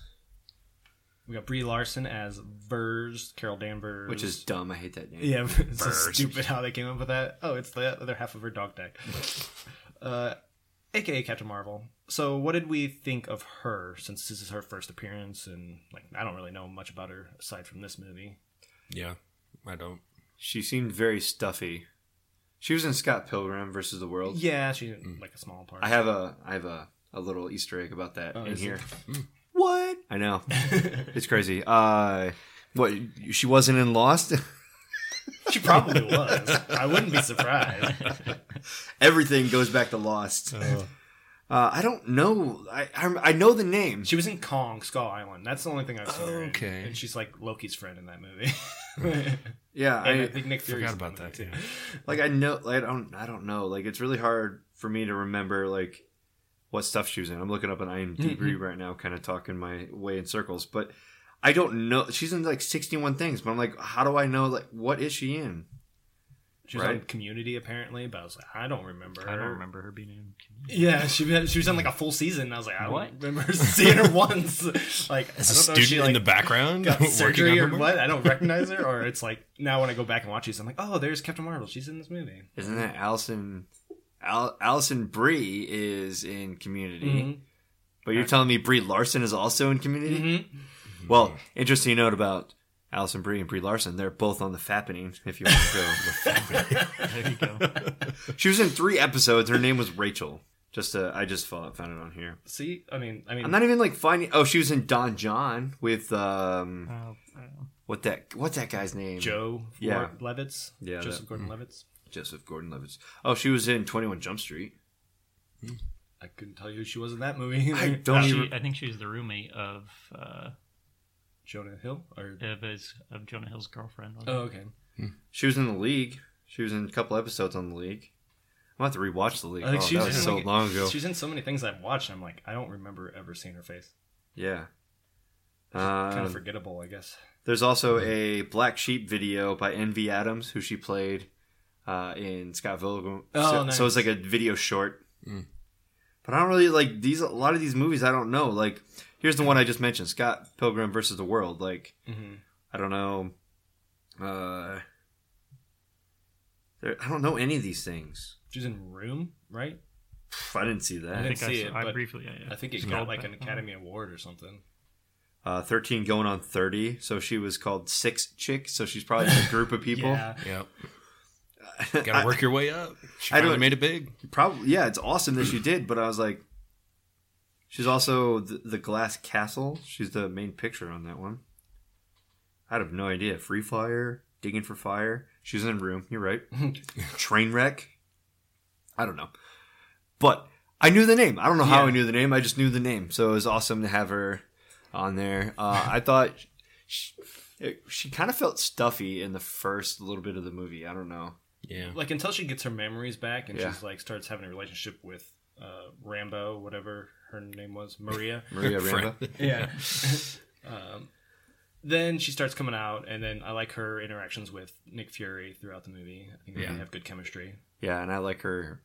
We got Brie Larson as Vers, Carol Danvers, which is dumb. I hate that name. yeah, it's so stupid how they came up with that. Oh, it's the other half of her dog tag. uh, AKA Captain Marvel. So, what did we think of her since this is her first appearance? And like, I don't really know much about her aside from this movie. Yeah. I don't. She seemed very stuffy. She was in Scott Pilgrim versus the World. Yeah, she's mm. like a small part. I have a I have a, a little Easter egg about that Oh, in here. it? What? I know. it's crazy. Uh what she wasn't in Lost? she probably was. I wouldn't be surprised. Everything goes back to Lost. Oh. Uh, I don't know. I, I I know the name. She was in Kong Skull Island. That's the only thing I've seen her in. Okay. And she's like Loki's friend in that movie. Yeah, I, I, think Nick Fury Forgot about that, too. like I know. Like, I don't. I don't know. Like it's really hard for me to remember like what stuff she was in. I'm looking up on IMDb Mm-hmm. right now, kind of talking my way in circles, but I don't know. She's in like 61 things, but I'm like, how do I know? Like, what is she in? She was on Community apparently, but I was like, I don't remember. I her. don't remember her being in. Community. Yeah, she was- she was on like a full season. I was like, I don't remember seeing her once. Like, As a I don't know if student she in the background, got surgery or what. I don't recognize her, or it's like now when I go back and watch these, I'm like, oh, there's Captain Marvel. She's in this movie. Isn't that Alison? Al- Alison Brie is in Community, Mhm. but you're telling me Brie Larson is also in Community? Mhm. Well, interesting note about Alison Brie and Brie Larson. They're both on the Fappening. If you want to go, There you go. she was in three episodes. Her name was Rachel. Just uh, I just found found it on here. See, I mean, I mean, I'm not even like finding. Oh, she was in Don Jon with um, Oh, oh. what that what's that guy's name? Joe Yeah. Levitz. Yeah, Joseph that- Gordon-Levitt. Joseph Gordon-Levitt. Oh, she was in 21 Jump Street. I couldn't tell you who she was in that movie. I don't She- even. I think she's the roommate of uh, Jonah Hill or of, his, of Jonah Hill's girlfriend. wasn't oh, okay. She was in the League. She was in a couple episodes on the League. I'm about to rewatch the League. I think oh, she that was was in, so like- long ago. She's in so many things I've watched. I'm like, I don't remember ever seeing her face. Yeah. Kind Um, of forgettable, I guess. There's also a Black Sheep video by Envy Adams, who she played uh, in Scott Pilgrim. Oh, so, nice. so it's like a video short. Mm. But I don't really like these. A lot of these movies, I don't know. Like, here's the one I just mentioned: Scott Pilgrim versus the World. Like, hmm I don't know. Uh, there, I don't know any of these things. She's in Room, right? Pff, I didn't see that. I didn't think I, see saw- it, I briefly. Yeah, yeah. I think it It's got called like that. an Academy Award or something. Uh, 13 going on 30. So she was called Six Chick. So she's probably a group of people. Yeah. Yep. I- Got to work your way up. She I finally made it big. Probably, yeah, it's awesome that she did, but I was like, she's also the, the Glass Castle. She's the main picture on that one. I have no idea. Free Fire, Digging for Fire. She's in a Room. You're right. Train wreck. I don't know, but I knew the name. I don't know how Yeah. I knew the name. I just knew the name, so it was awesome to have her on there. Uh, I thought she, it, she kind of felt stuffy in the first little bit of the movie. I don't know. Yeah. Like until she gets her memories back and Yeah. she's like starts having a relationship with uh, Rambeau, whatever her name was, Maria. Maria Rambeau. yeah. um, then she starts coming out, and then I like her interactions with Nick Fury throughout the movie. I think Yeah. they have good chemistry. Yeah, and I like her.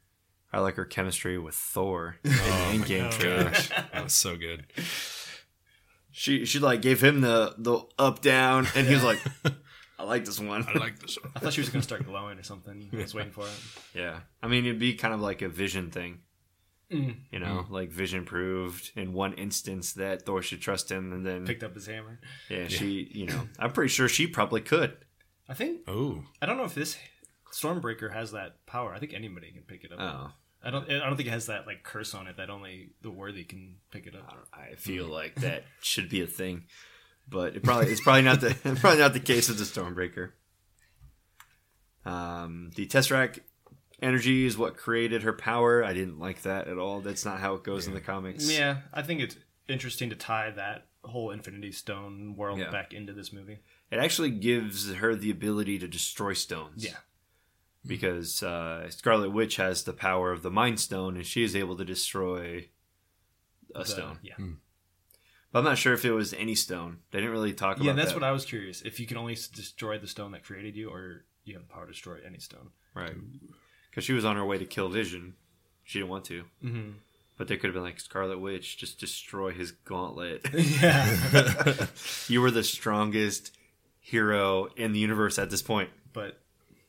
I like her chemistry with Thor in Oh the Endgame trailer. Gosh, that was so good. She she like gave him the the up down, and he was like, "I like this one." I like this. One. I thought she was gonna start glowing or something. I was waiting for it. yeah, I mean it'd be kind of like a Vision thing, Mm. you know, like Vision proved in one instance that Thor should trust him, and then Picked up his hammer. yeah, she, you know, I'm pretty sure she probably could. I think Oh, I don't know if this Stormbreaker has that power. I think anybody can pick it up. Oh, I don't. I don't think it has that like curse on it that only the worthy can pick it up. I feel like that should be a thing, but it probably it's probably not the probably not the case with the Stormbreaker. Um, the Tesseract energy is what created her power. I didn't like that at all. That's not how it goes in the comics. Yeah, I think it's interesting to tie that whole Infinity Stone world Yeah. back into this movie. It actually gives her the ability to destroy stones. Yeah. Because uh, Scarlet Witch has the power of the Mind Stone, and she is able to destroy a The- stone. Yeah. But I'm not sure if it was any stone. They didn't really talk about it. Yeah, that's that. what I was curious. If you can only destroy the stone that created you, or you have the power to destroy any stone. Right. Because she was on her way to kill Vision. She didn't want to. Mm-hmm. But they could have been like, Scarlet Witch, just destroy his gauntlet. Yeah. you were the strongest hero in the universe at this point. but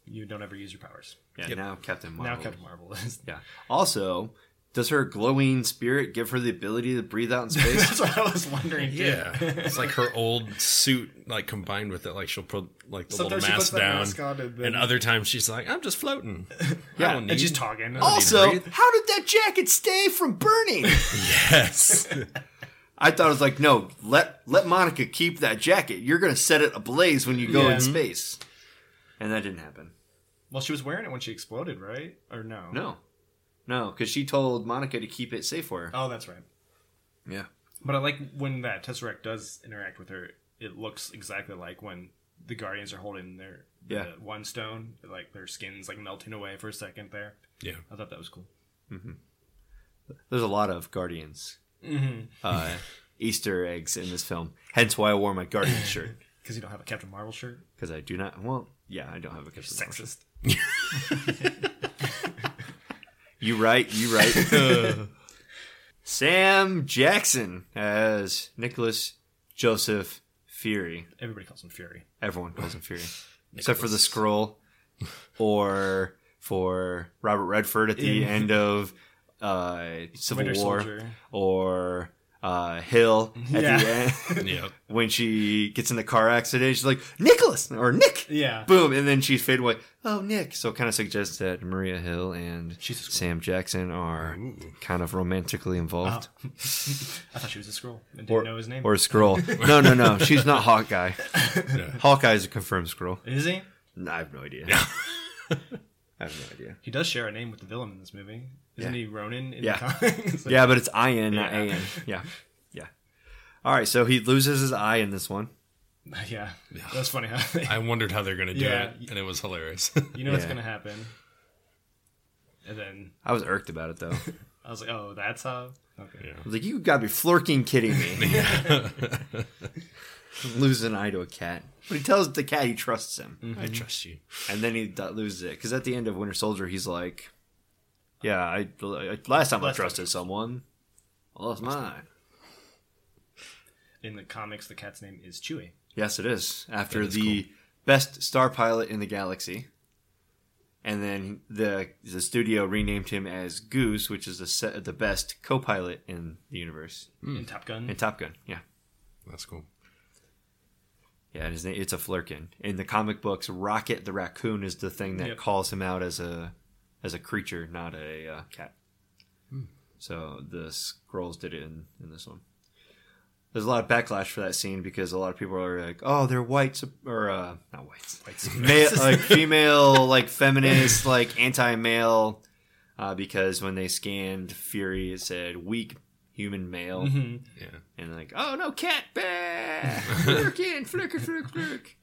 you don't ever use your powers. Yeah, Yep. now Captain Marvel. Now Captain Marvel is. Yeah. Also, does her glowing spirit give her the ability to breathe out in space? That's what I was wondering. Too. Yeah, it's like her old suit, like combined with it. Like she'll put like the Sometimes little mask down, mask on and then- and other times she's like, "I'm just floating." Yeah, I don't and she's need- talking. also, how did that jacket stay from burning? yes, I thought it was like, no, let let Monica keep that jacket. You're gonna set it ablaze when you go Yeah. in space. And that didn't happen. well, she was wearing it when she exploded, right? Or no? No. No, because she told Monica to keep it safe for her. Oh, that's right. Yeah. But I like when that Tesseract does interact with her. It looks exactly like when the Guardians are holding their the Yeah. one stone, like their skin's like melting away for a second there. yeah. I thought that was cool. There's a lot of Guardians Mm-hmm. uh, Easter eggs in this film. Hence why I wore my Guardian shirt. Because you don't have a Captain Marvel shirt. Because I do not. Well, yeah, I don't have a Captain Marvel shirt. You right. You right. Sam Jackson as Nicholas Joseph Fury. Everybody calls him Fury. Everyone calls him Fury, except for the Skrull, or for Robert Redford at the end of uh, Civil Winter War, Soldier. or uh, Hill at Yeah. the end Yep. when she gets in the car accident. She's like Nicholas or Nick. Yeah. Boom, and then she's fade away. Oh, Nick. So it kind of suggests that Maria Hill and She's a Skrull. Sam Jackson are kind of romantically involved. I thought she was a Skrull and didn't Or, know his name. or a Skrull. No, no, no. She's not Hawkeye. Hawkeye is a confirmed Skrull. Is he? No, I have no idea. I have no idea. He does share a name with the villain in this movie. Isn't Yeah. he Ronin in Yeah. the comics? Yeah, but it's Ian, not Yeah. An. Yeah. Yeah. All right, so he loses his eye in this one. yeah. That's funny how they, I wondered how they're going to do Yeah. it, and it was hilarious. you know what's Yeah. gonna happen. And then I was irked about it, though. I was like, oh, that's how. Okay. Yeah. I was like, you gotta be flirking kidding me. Lose an eye to a cat. But he tells the cat he trusts him. I mm-hmm. trust you. And then he d- loses it. Because at the end of Winter Soldier, he's like, yeah, I, I- last time I Last time. trusted someone, I lost mine. In the comics, the cat's name is Chewie. Yes, it is. After That is the best star pilot in the galaxy. And then the the studio renamed him as Goose, which is the se- the best co-pilot in the universe hmm. In Top Gun. in Top Gun. Yeah, That's cool. yeah. And his name, it's a Flerken. In the comic books, Rocket the raccoon is the thing that Yep. calls him out as a as a creature, not a uh, cat. So the Skrulls did it in, in this one. There's a lot of backlash for that scene because a lot of people are like, "Oh, they're white or uh, not white, male, like female, like feminist, like anti-male." Uh, because when they scanned Fury, it said "weak human male," Mhm. Yeah. and like, "Oh no, cat, bah, flirkin, flirkin, flirk, flirk."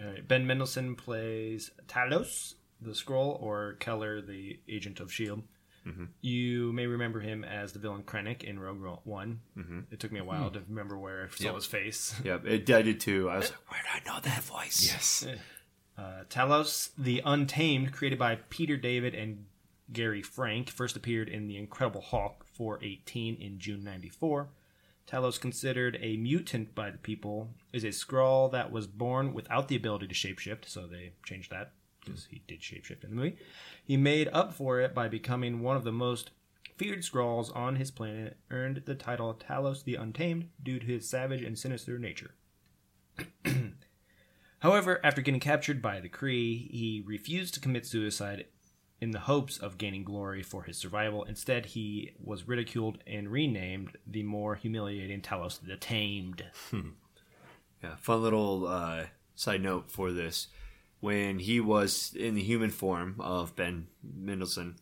All right. Ben Mendelsohn plays Talos, the Skrull, or Keller, the agent of S.H.I.E.L.D. Mm-hmm. You may remember him as the villain Krennic in Rogue One. Mm-hmm. It took me a while to remember where I saw Yep. his face. Yep, it, I did too. I was like, "Where do I know that voice?" Yes. Uh, Talos, the Untamed, created by Peter David and Gary Frank, first appeared in The Incredible Hulk 418 in June 94. Talos, considered a mutant by the people, is a Skrull that was born without the ability to shapeshift, so they changed that because he did shapeshift in the movie. He made up for it by becoming one of the most feared Skrulls on his planet, earned the title Talos the Untamed due to his savage and sinister nature. However, after getting captured by the Kree, he refused to commit suicide in the hopes of gaining glory for his survival. Instead, he was ridiculed and renamed the more humiliating Talos the Tamed. Yeah, fun little uh, side note for this. When he was in the human form of Ben Mendelsohn,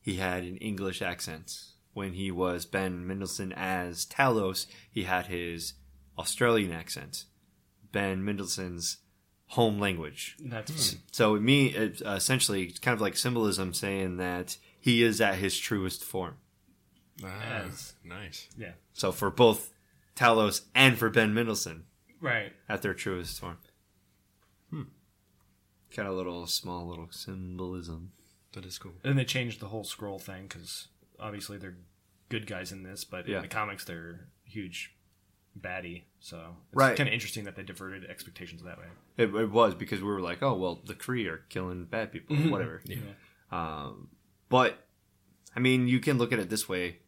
he had an English accent. When he was Ben Mendelsohn as Talos, he had his Australian accent. Ben Mendelsohn's home language. That's funny. So me, it, uh, essentially, it's kind of like symbolism saying that he is at his truest form. Ah, Yes. nice. yeah. So for both Talos and for Ben Mendelsohn, Right. at their truest form. Kind of little small little symbolism. That is cool. And they changed the whole Skrull thing because obviously they're good guys in this, but Yeah. in the comics they're huge baddie. So it's Right. kind of interesting that they diverted expectations that way. It, it was because we were like, oh well, the Kree are killing bad people, whatever. Yeah. Um, but I mean, you can look at it this way: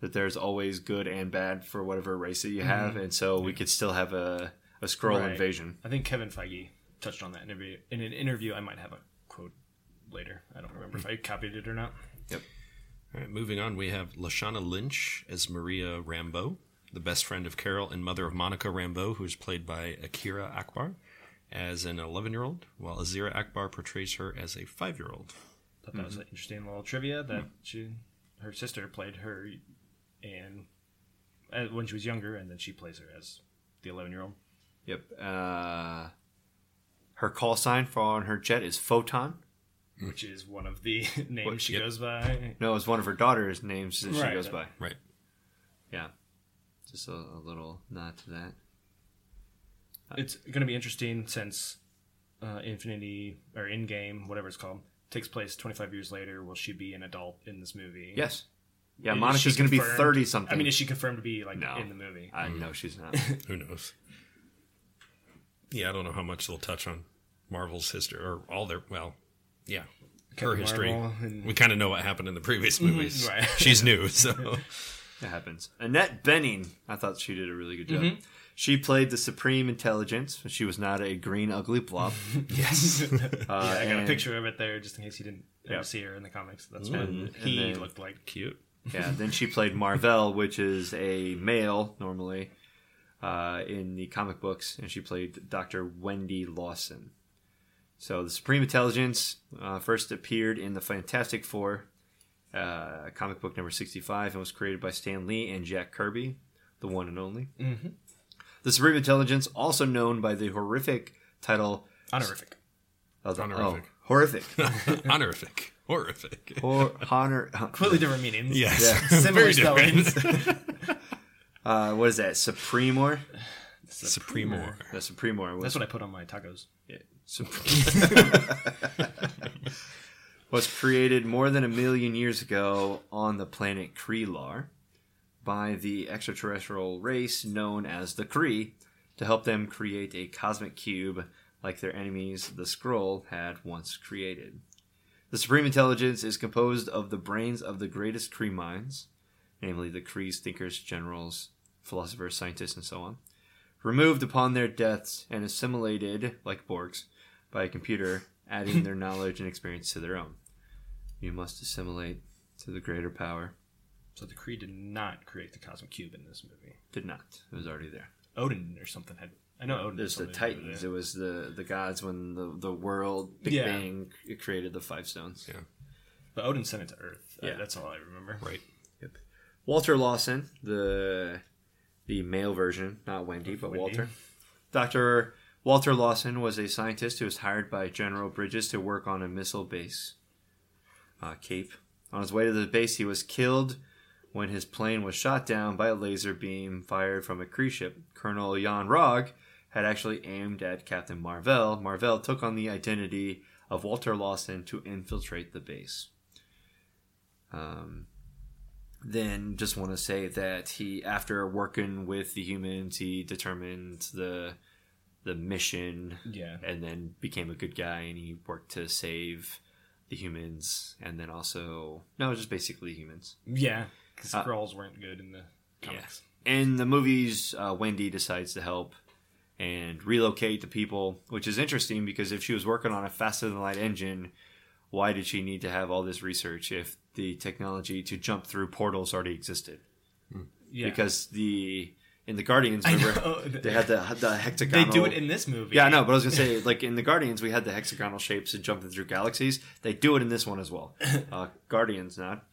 that there's always good and bad for whatever race that you have, and so we could still have a a Skrull Right. invasion. I think Kevin Feige touched on that interview in an interview. I might have a quote later. I don't remember if I copied it or not. Yep. All right, moving on, we have Lashana Lynch as Maria Rambeau, the best friend of Carol and mother of Monica Rambeau, who is played by Akira Akbar as an 11 year old, while Azira Akbar portrays her as a 5 year old. Thought that was an interesting little trivia that she, her sister played her, and uh, when she was younger, and then she plays her as the eleven-year-old. Yep. Uh, her call sign for on her jet is Photon. which is one of the names What- she yep. goes by. No, it's one of her daughter's names that she Right. goes by. Right. Yeah. Just a, a little nod to that. It's going to be interesting since uh, Infinity or Endgame, whatever it's called, takes place 25 years later. Will she be an adult in this movie? Yes. Yeah, Is Monica's going to be 30 something. I mean, is she confirmed to be like No. in the movie? I know she's not. Who knows? Yeah, I don't know how much they'll touch on Marvel's history or all their, well, yeah, her history. And- We kind of know what happened in the previous movies. right. She's new, so. It happens. Annette Bening, I thought she did a really good job. Mm-hmm. She played the Supreme Intelligence. She was not a green, ugly blob. yes. Uh, yeah, I got a picture of it there just in case you didn't ever Yeah. see her in the comics. That's what And- he then- looked like. Cute. Yeah, then she played Marvel, which is a male normally uh, in the comic books, and she played Dr. Wendy Lawson. So the Supreme Intelligence uh, first appeared in the Fantastic Four, uh, comic book number 65, and was created by Stan Lee and Jack Kirby, the one and only. Mm-hmm. The Supreme Intelligence, also known by the horrific title Honorific. of the, Honorific. Oh, horrific. Honorific. Horrific. Hor- honor. Completely different meanings. Yes. Similar Very different. spellings. Uh, what is that? Supremor? Supremor. The Supremor. was That's what I put on my tacos. Yeah. Sup- was created more than a million years ago on the planet Kree-Lar by the extraterrestrial race known as the Kree to help them create a cosmic cube like their enemies, the Skrull, had once created. The Supreme Intelligence is composed of the brains of the greatest Kree minds, namely the Kree's thinkers, generals, philosophers, scientists, and so on removed upon their deaths and assimilated, like Borgs, by a computer, adding their knowledge and experience to their own. You must assimilate to the greater power. So the Kree did not create the cosmic cube in this movie. Did not. It was already there. Odin or something had. I know Odin. There's the something to do Titans. with It was the, the gods when the, the world, Big Yeah. Bang, it created the five stones. Yeah. But Odin sent it to Earth. Uh, Yeah. that's all I remember. Right. Yep. Walter Lawson, the the male version, not Wendy, but Wendy. Walter. Dr. Walter Lawson was a scientist who was hired by General Bridges to work on a missile base, uh, Cape. On his way to the base, he was killed when his plane was shot down by a laser beam fired from a Kree ship. Colonel Yon-Rogg had actually aimed at Captain Marvel. Marvel took on the identity of Walter Lawson to infiltrate the base. Um, then just want to say that he after working with the humans he determined the the mission Yeah. and then became a good guy and he worked to save the humans and then also no just basically humans Yeah. Because Uh, Skrulls weren't good in the comics. in the movies uh, wendy decides to help and relocate the people which is interesting because if she was working on a faster than light engine why did she need to have all this research if the technology to jump through portals already existed Yeah. because the in the Guardians, remember they had the the They hexagonal. do it in this movie. Yeah, I know, but I was gonna say, like in the Guardians, we had the hexagonal shapes and jumping through galaxies. They do it in this one as well. Uh, Guardians not.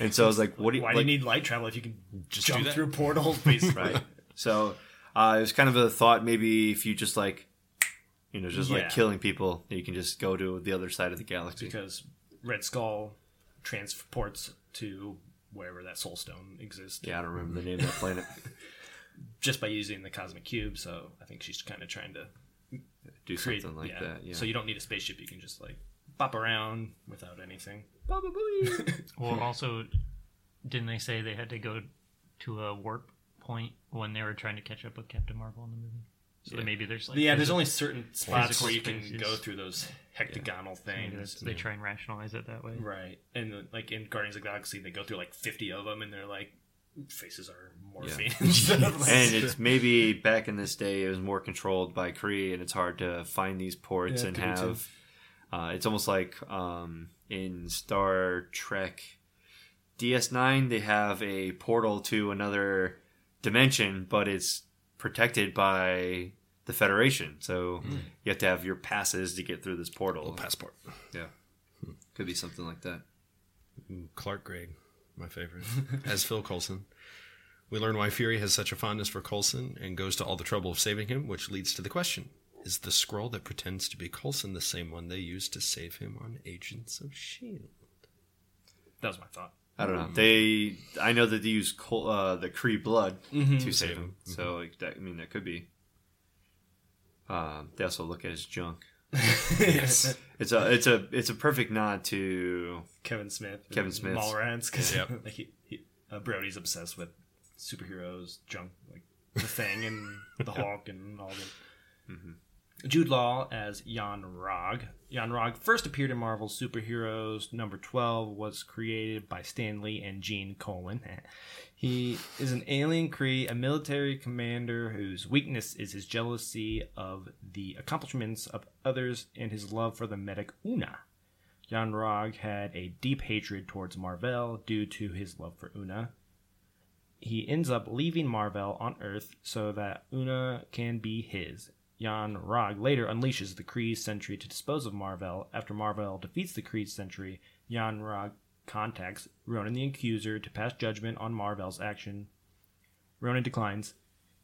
And so I was like, what do you Why like, do you need light travel if you can Just do jump that. through portals? Basically, right? So uh, it was kind of a thought. Maybe if you just like, you know, just Yeah. like killing people, you can just go to the other side of the galaxy. because Red Skull transports to wherever that Soul Stone exists yeah, I don't remember the name of that planet. just by using the cosmic cube. So I think she's kind of trying to Do create something like yeah. that. Yeah. So you don't need a spaceship; you can just like bop around without anything. Well, also, didn't they say they had to go to a warp point when they were trying to catch up with Captain Marvel in the movie? So Yeah. maybe there's like yeah, there's only certain spots where you can spaces. go through those hectagonal maybe things. that's- they try and rationalize it that way. Right, and the, like in Guardians of the Galaxy, they go through like fifty of them, and they're like faces are morphine. instead of, like- and it's maybe back in this day it was more controlled by Kree, and it's hard to find these ports Yeah, and could be too. have. Uh, it's almost like um, in Star Trek DS9, they have a portal to another dimension, but it's protected by the Federation. So hmm. you have to have your passes to get through this portal. Passport. Yeah, could be something like that. Mm, Clark Gregg, my favorite, as Phil Coulson. We learn why Fury has such a fondness for Coulson and goes to all the trouble of saving him, which leads to the question Is the Skrull that pretends to be Coulson the same one they used to save him on Agents of S.H.I.E.L.D.? that was my thought. I don't know. They, I know that they use Col- uh, the Kree blood to save him. him. So like, that, I mean, that could be. Um, they also look at his junk. Yes. It's a, it's a, it's a perfect nod to Kevin Smith, Kevin Smith's- Mallrats, because Yep. like he, he, uh, Brodie's obsessed with superheroes, junk, like the Thing and the Hawk and all the. Jude Law as Yon-Rogg. Jan Rog first appeared in Marvel's Superheroes number 12, was created by Stan Lee and Gene Colan. He is an alien Kree, a military commander whose weakness is his jealousy of the accomplishments of others and his love for the medic Una. Yon-Rogg had a deep hatred towards Marvel due to his love for Una. He ends up leaving Marvel on Earth so that Una can be his. Yon-Rogg later unleashes the Kree Sentry to dispose of Marvel. After Marvel defeats the Kree Sentry, Yon-Rogg contacts Ronan the Accuser to pass judgment on Marvel's action. Ronan declines.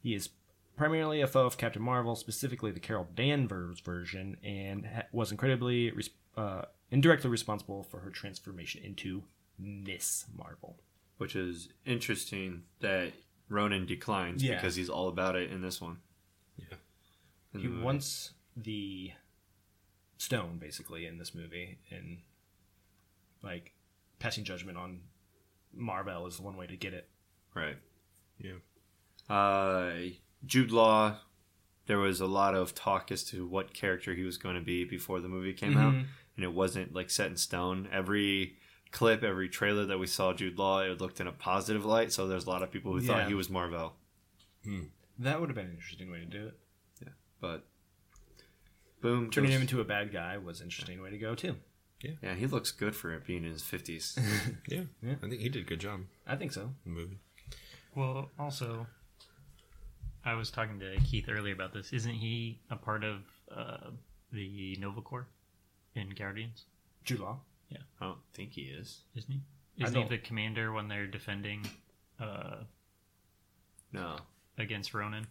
He is primarily a foe of Captain Marvel, specifically the Carol Danvers version, and ha- was incredibly res- uh, indirectly responsible for her transformation into Miss Marvel. which is interesting that Ronan declines Yeah. because he's all about it in this one. Yeah. In He the movie. wants the stone, basically, in this movie, and like passing judgment on Marvel is one way to get it. right. Yeah. Uh, Jude Law. There was a lot of talk as to what character he was going to be before the movie came out, mm-hmm. and it wasn't like set in stone. Every clip, every trailer that we saw Jude Law, it looked in a positive light. So there's a lot of people who Yeah. thought he was Marvel, hmm. That would have been an interesting way to do it. But boom, Turning goes- him into a bad guy was an interesting way to go too. Yeah, yeah, he looks good for it being in his fifties. Yeah. Yeah. I think he did a good job I think so. in the movie. Well, also, I was talking to Keith earlier about this. Isn't he a part of uh, the Nova Corps in Guardians? Jude Yeah, I don't think he is. Isn't he? Isn't he don't- the commander when they're defending uh, No, against Ronan?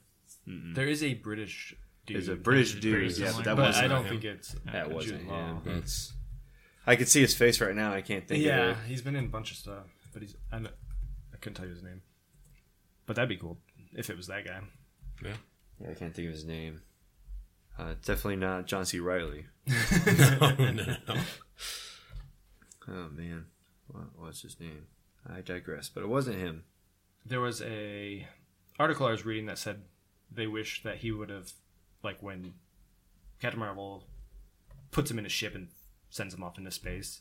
There is a British dude. he's a British Very dude. Yeah, but that but wasn't I don't him. think it's That wasn't Jude Law. him. That's. I can see his face right now. I can't think Yeah, of it. he's been in a bunch of stuff, but he's I, kn- I couldn't tell you his name. But that'd be cool if it was that guy. Yeah. Yeah, I can't think of his name. Uh, definitely not John C. Reilly. no, no, no. Oh man, what, what's his name? I digress, but it wasn't him. There was a article I was reading that said they wish that he would have like when Captain Marvel puts him in a ship and sends him off into space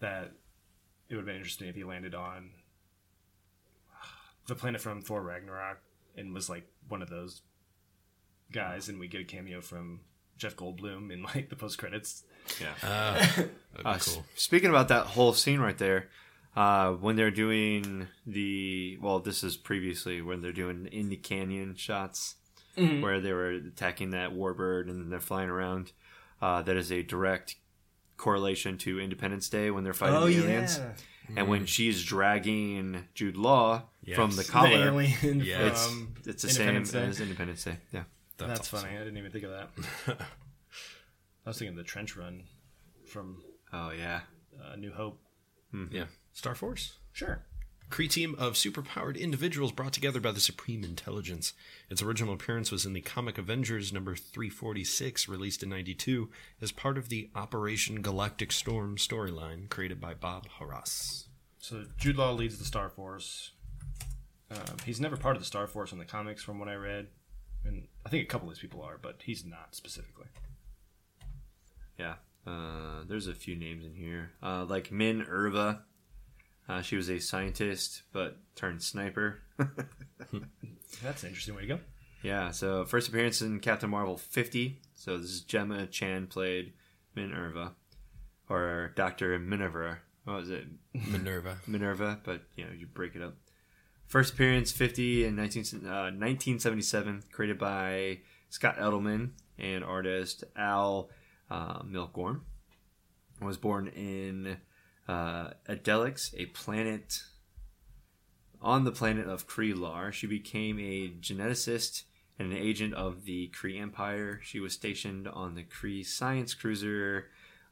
that it would have been interesting if he landed on the planet from Thor Ragnarok and was like one of those guys and we get a cameo from Jeff Goldblum in like the post credits. Yeah. Ah, that'd Uh, s- cool. Speaking about that whole scene right there, Uh, when they're doing the well, this is previously when they're doing in the canyon shots where they were attacking that warbird and they're flying around. Uh, that is a direct correlation to Independence Day when they're fighting the aliens. And when she's dragging Jude Law from Yes. the The collar, alien Yes. from it's the Independence same Day. as Independence Day. Yeah. That's, awesome. funny. I didn't even think of that. I was thinking the trench run from Oh yeah. uh, New Hope. Yeah. Star Force. Sure. Kree team of superpowered individuals brought together by the Supreme Intelligence. Its original appearance was in the comic Avengers number 346, released in 92, as part of the Operation Galactic Storm storyline created by Bob Harras. So Jude Law leads the Star Force. Um, he's never part of the Star Force in the comics, from what I read, and I think a couple of these people are, but he's not specifically. Yeah. Uh, there's a few names in here. Uh, like Minn-Erva. Uh, she was a scientist, but turned sniper. That's an interesting way to go. yeah, so first appearance in Captain Marvel 50. So this is Gemma Chan played Minerva, Or Dr. Minerva. What was it? Minerva. Minerva, but you know, you break it up. First appearance 50 in 19, uh, 1977, created by Scott Edelman and artist Al uh, Milgrom. Was born in uh, Adelix, a planet on the planet of Kree-Lar. She became a geneticist and an agent of the Kree Empire. She was stationed on the Kree science cruiser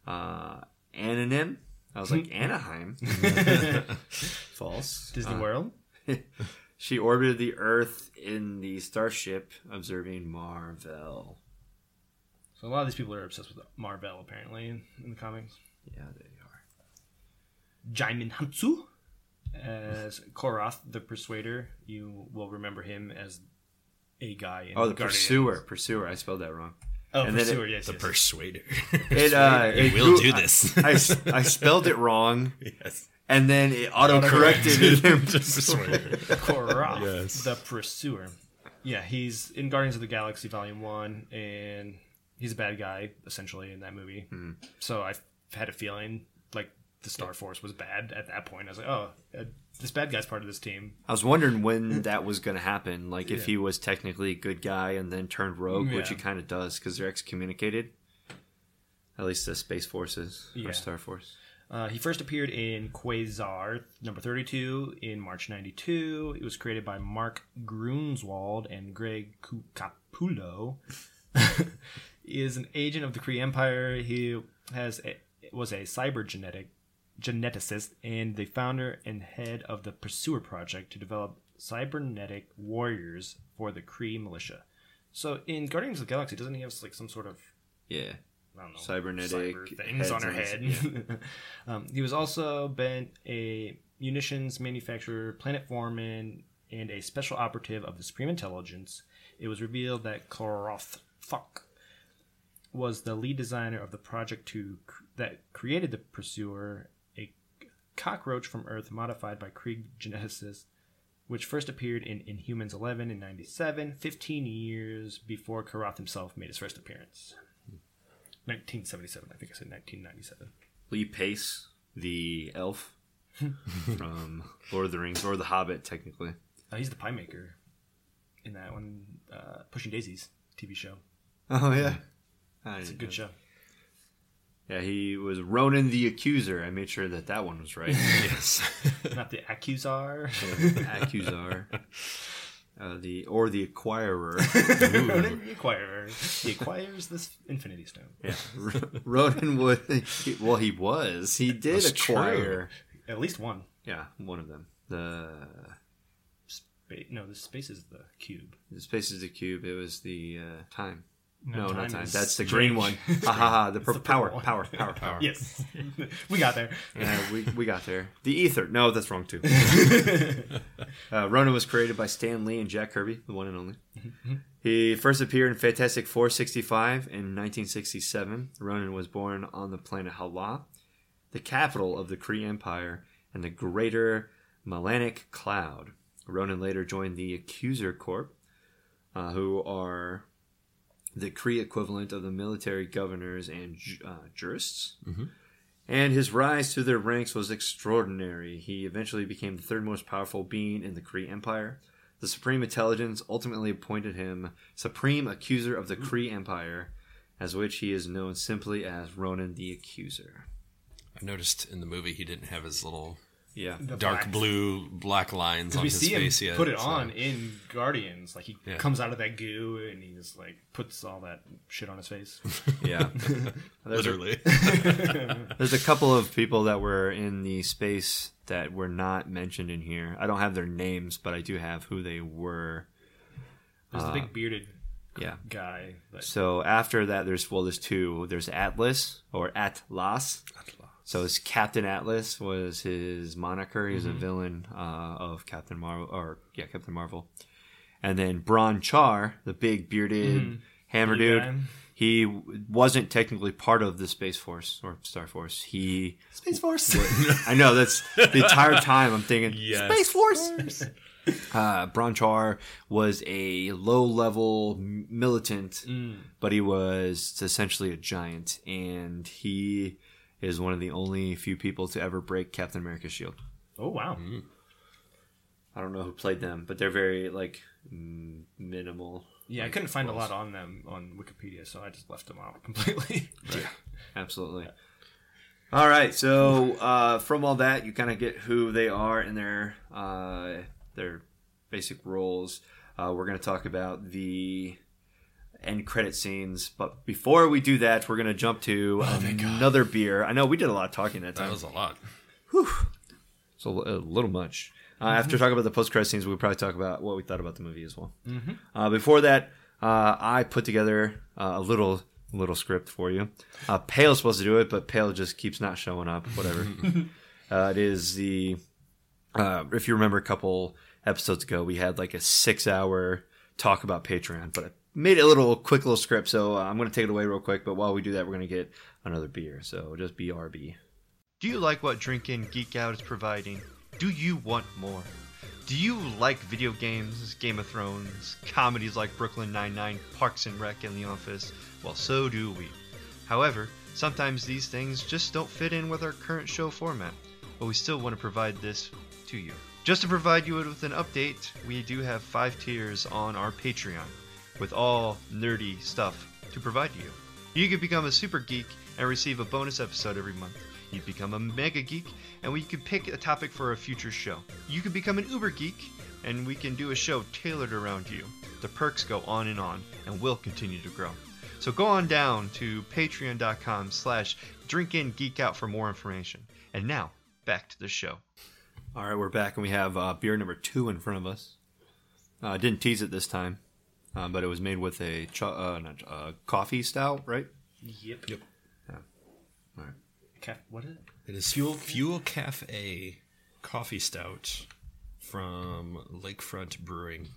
uh, Anonym. I was like, Anaheim. False. Disney Uh, World. she orbited the Earth in the starship, observing Marvel. So a lot of these people are obsessed with Marvel, apparently, in, the comics. Yeah, they. Djimon Hounsou as Korath the Persuader. You will remember him as a guy in Oh, the Guardians. pursuer, pursuer. I spelled that wrong. Oh, And then Pursuer, it- yes, The yes. Persuader. It, uh, it we'll do this. I, I spelled it wrong, yes. and then it auto corrected it. Persuader. Korath Yes. the Pursuer. Yeah, he's in Guardians of the Galaxy Volume 1, and he's a bad guy, essentially, in that movie. Hmm. So I had a feeling like the Star Force was bad at that point. I was like, oh, uh, this bad guy's part of this team. I was wondering when that was going to happen. Like if he was technically a good guy and then turned rogue, which he kind of does because they're excommunicated. At least the space forces Yeah. or Star Force. Uh, he first appeared in Quasar number 32 in March 92. It was created by Mark Gruenwald and Greg Capullo. he is an agent of the Kree Empire. He has a, was a cybergenetic geneticist and the founder and head of the Pursuer Project to develop cybernetic warriors for the Kree militia. So in Guardians of the Galaxy, doesn't he have like some sort of Yeah. I don't know, Cybernetic cyber things on her head. um, he was also been a munitions manufacturer, planet foreman, and a special operative of the Supreme Intelligence. It was revealed that Korath Fuck was the lead designer of the project to that created the Pursuer, cockroach from Earth modified by Kree geneticists, which first appeared in Inhumans 11 in 97, 15 years before Korath himself made his first appearance. 1977. I think I said 1997. Lee Pace, the elf from Lord of the Rings, or the Hobbit, technically. Uh, he's the pie maker in that one, uh, Pushing Daisies TV show. Oh yeah, It's a good show. Yeah, he was Ronan the Accuser. I made sure that that one was right. yes. Not the Accusar. Accusar, uh, the or the Acquirer. Ronan the Acquirer. He acquires this Infinity Stone. Yeah, R- Ronan would. Well, he was. He did That's true. acquire. At least one. Yeah, one of them. The Spa- no, the space is the cube. the space is the cube. It was the uh, time. No, No, time not time. is That's the green one. Ha ha ha. The, pur- the power, purple one. power, power, power. Yes, we got there. Yeah, we, we got there. The ether. No, that's wrong too. uh, Ronan was created by Stan Lee and Jack Kirby, the one and only. He first appeared in Fantastic Four 65 in 1967. Ronan was born on the planet Hala, the capital of the Kree Empire and the Greater Melanic Cloud. Ronan later joined the Accuser Corps, uh, who are the Kree equivalent of the military governors and uh, jurists. And his rise to their ranks was extraordinary. He eventually became the third most powerful being in the Kree Empire. The Supreme Intelligence ultimately appointed him Supreme Accuser of the Kree Empire, as which he is known simply as Ronan the Accuser. I noticed in the movie he didn't have his little Yeah. The dark black- blue black lines on we his see him face yet. put it so- on in Guardians. Like he Yeah. comes out of that goo and he just like puts all that shit on his face. Yeah. There's a- Literally. There's a couple of people that were in the space that were not mentioned in here. I don't have their names, but I do have who they were. There's the uh, big bearded Yeah. guy. That, So after that, there's well, there's two. There's Atlas or Atlas. So his Captain Atlas was his moniker. He was a villain uh, of Captain Marvel, or yeah, Captain Marvel. And then Bron-Char, the big bearded hammer Blue dude, guy. he wasn't technically part of the Space Force or Star Force. He Space Force. I know that's the entire time I'm thinking Yes. Space Force. Uh, Bron-Char was a low-level m- militant, but he was essentially a giant, and he is one of the only few people to ever break Captain America's shield. oh wow. I don't know who played them, but they're very like m- minimal. Yeah, I couldn't find a lot on them on Wikipedia, so I just left them out completely. Yeah, Absolutely. All right, so uh, from all that, you kind of get who they are and their uh, their basic roles. Uh, we're going to talk about the end credit scenes, but before we do that, we're going to jump to another beer. I know we did a lot of talking that time. That was a lot. It's a, a little much. Uh, After talking about the post credit scenes, we'll probably talk about what we thought about the movie as well. Uh, before that, uh, I put together uh, a little little script for you. Uh, Pale's supposed to do it, but Pale just keeps not showing up. Whatever. uh, it is the uh, if you remember a couple episodes ago, we had like a six hour talk about Patreon, but I made a little quick little script. So uh, I'm going to take it away real quick. But while we do that, we're going to get another beer. So just BRB. Do you like what Drink In Geek Out is providing? Do you want more? Do you like video games, Game of Thrones, comedies like Brooklyn Nine-Nine, Parks and Rec, and The Office? Well, so do we. However, sometimes these things just don't fit in with our current show format, but we still want to provide this to you. Just to provide you with an update, we do have five tiers on our Patreon with all nerdy stuff to provide you. You could become a super geek and receive a bonus episode every month. You become a mega geek, and we could pick a topic for a future show. You could become an uber geek, and we can do a show tailored around you. The perks go on and on, and will continue to grow. So go on down to patreon.com slash drinkingeekout for more information. And now, back to the show. All right, we're back, and we have uh, beer number two in front of us. I uh, didn't tease it this time, uh, but it was made with a cho- uh, not, uh, coffee stout, right? Yep. Yep. All right. Ca- what is it? It is Fuel Fuel Cafe Coffee Stout from Lakefront Brewing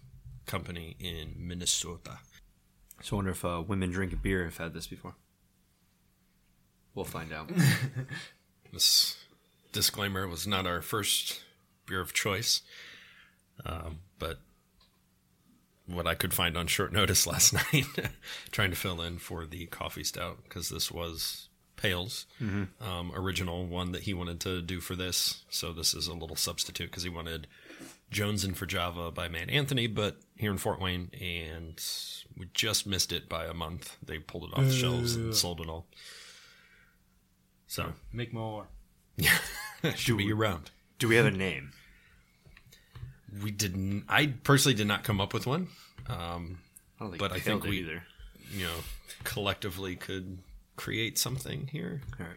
Company in Minnesota. So I wonder if uh, women drinking beer have had this before. We'll find out. This disclaimer was not our first beer of choice, um, but what I could find on short notice last night, trying to fill in for the coffee stout because this was Pale's um, original one that he wanted to do for this. So this is a little substitute because he wanted Jones and for Java by Mad Anthony, but here in Fort Wayne, and we just missed it by a month. They pulled it off the shelves and sold it all. So Make more. Yeah, should be year round. Do we have a name? We didn't. I personally did not come up with one. Um, I don't think But I think we- either. you know, collectively could create something here. All right.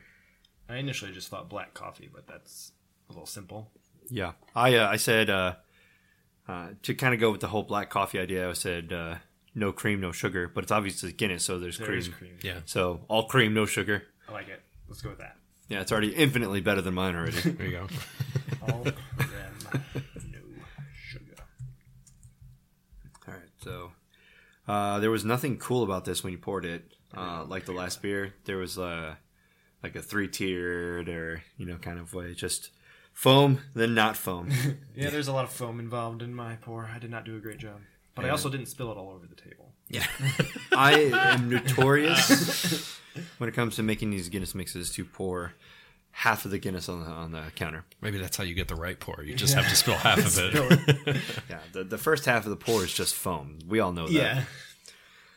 I initially just thought black coffee, but that's a little simple. Yeah, I uh, I said uh, uh, to kind of go with the whole black coffee idea. I said uh, no cream, no sugar, but it's obviously Guinness, so there's There cream. is cream. Yeah, So all cream, no sugar. I like it. Let's go with that. Yeah, it's already infinitely better than mine already. there you go. All cream, no sugar. all right, so uh, there was nothing cool about this when you poured it. Uh, like the last beer, there was uh, like a three tiered or you know kind of way, just foam then not foam. Yeah, there's a lot of foam involved in my pour. I did not do a great job. But I also didn't spill it all over the table. Yeah, I am notorious when it comes to making these Guinness mixes to pour half of the Guinness on the on the counter. Maybe that's how you get the right pour. You just have to spill half of it. Yeah, the the first half of the pour is just foam. We all know that. Yeah.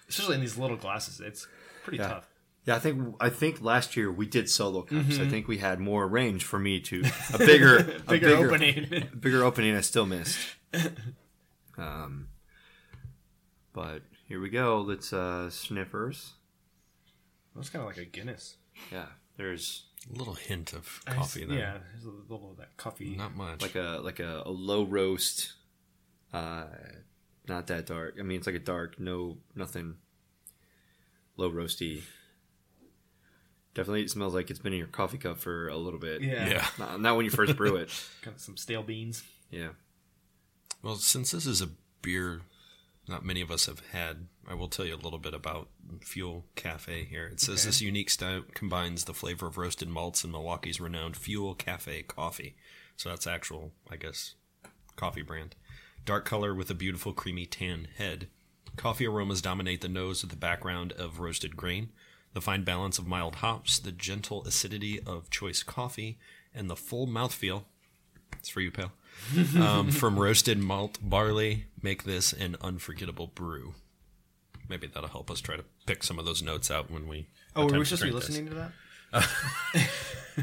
Especially in these little glasses, it's pretty Yeah. tough. Yeah, I think I think last year we did solo cups. Mm-hmm. I think we had more range for me to a bigger a Bigger, opening. Bigger opening. I still missed. Um, but here we go. Let's uh, sniffers. That's kind of like a Guinness. Yeah, there's A little hint of coffee s- there. Yeah, there's a little of that coffee. Not much. like a like a, a low roast. Uh, not that dark. I mean, it's like a dark, no nothing. Low roasty. Definitely, it smells like it's been in your coffee cup for a little bit. yeah. yeah. Not, not when you first brew it. Kind of some stale beans. Yeah. Well, since this is a beer not many of us have had, I will tell you a little bit about Fuel Cafe here. It says Okay. this unique stout combines the flavor of roasted malts and Milwaukee's renowned Fuel Cafe coffee. So that's actual, I guess, coffee brand. Dark color with a beautiful creamy tan head. Coffee aromas dominate the nose with the background of roasted grain. The fine balance of mild hops, the gentle acidity of choice coffee, and the full mouthfeel. It's for you, pal um, from roasted malt barley make this an unforgettable brew. Maybe that'll help us try to pick some of those notes out when we. Oh, were we supposed to be drink this. listening to that?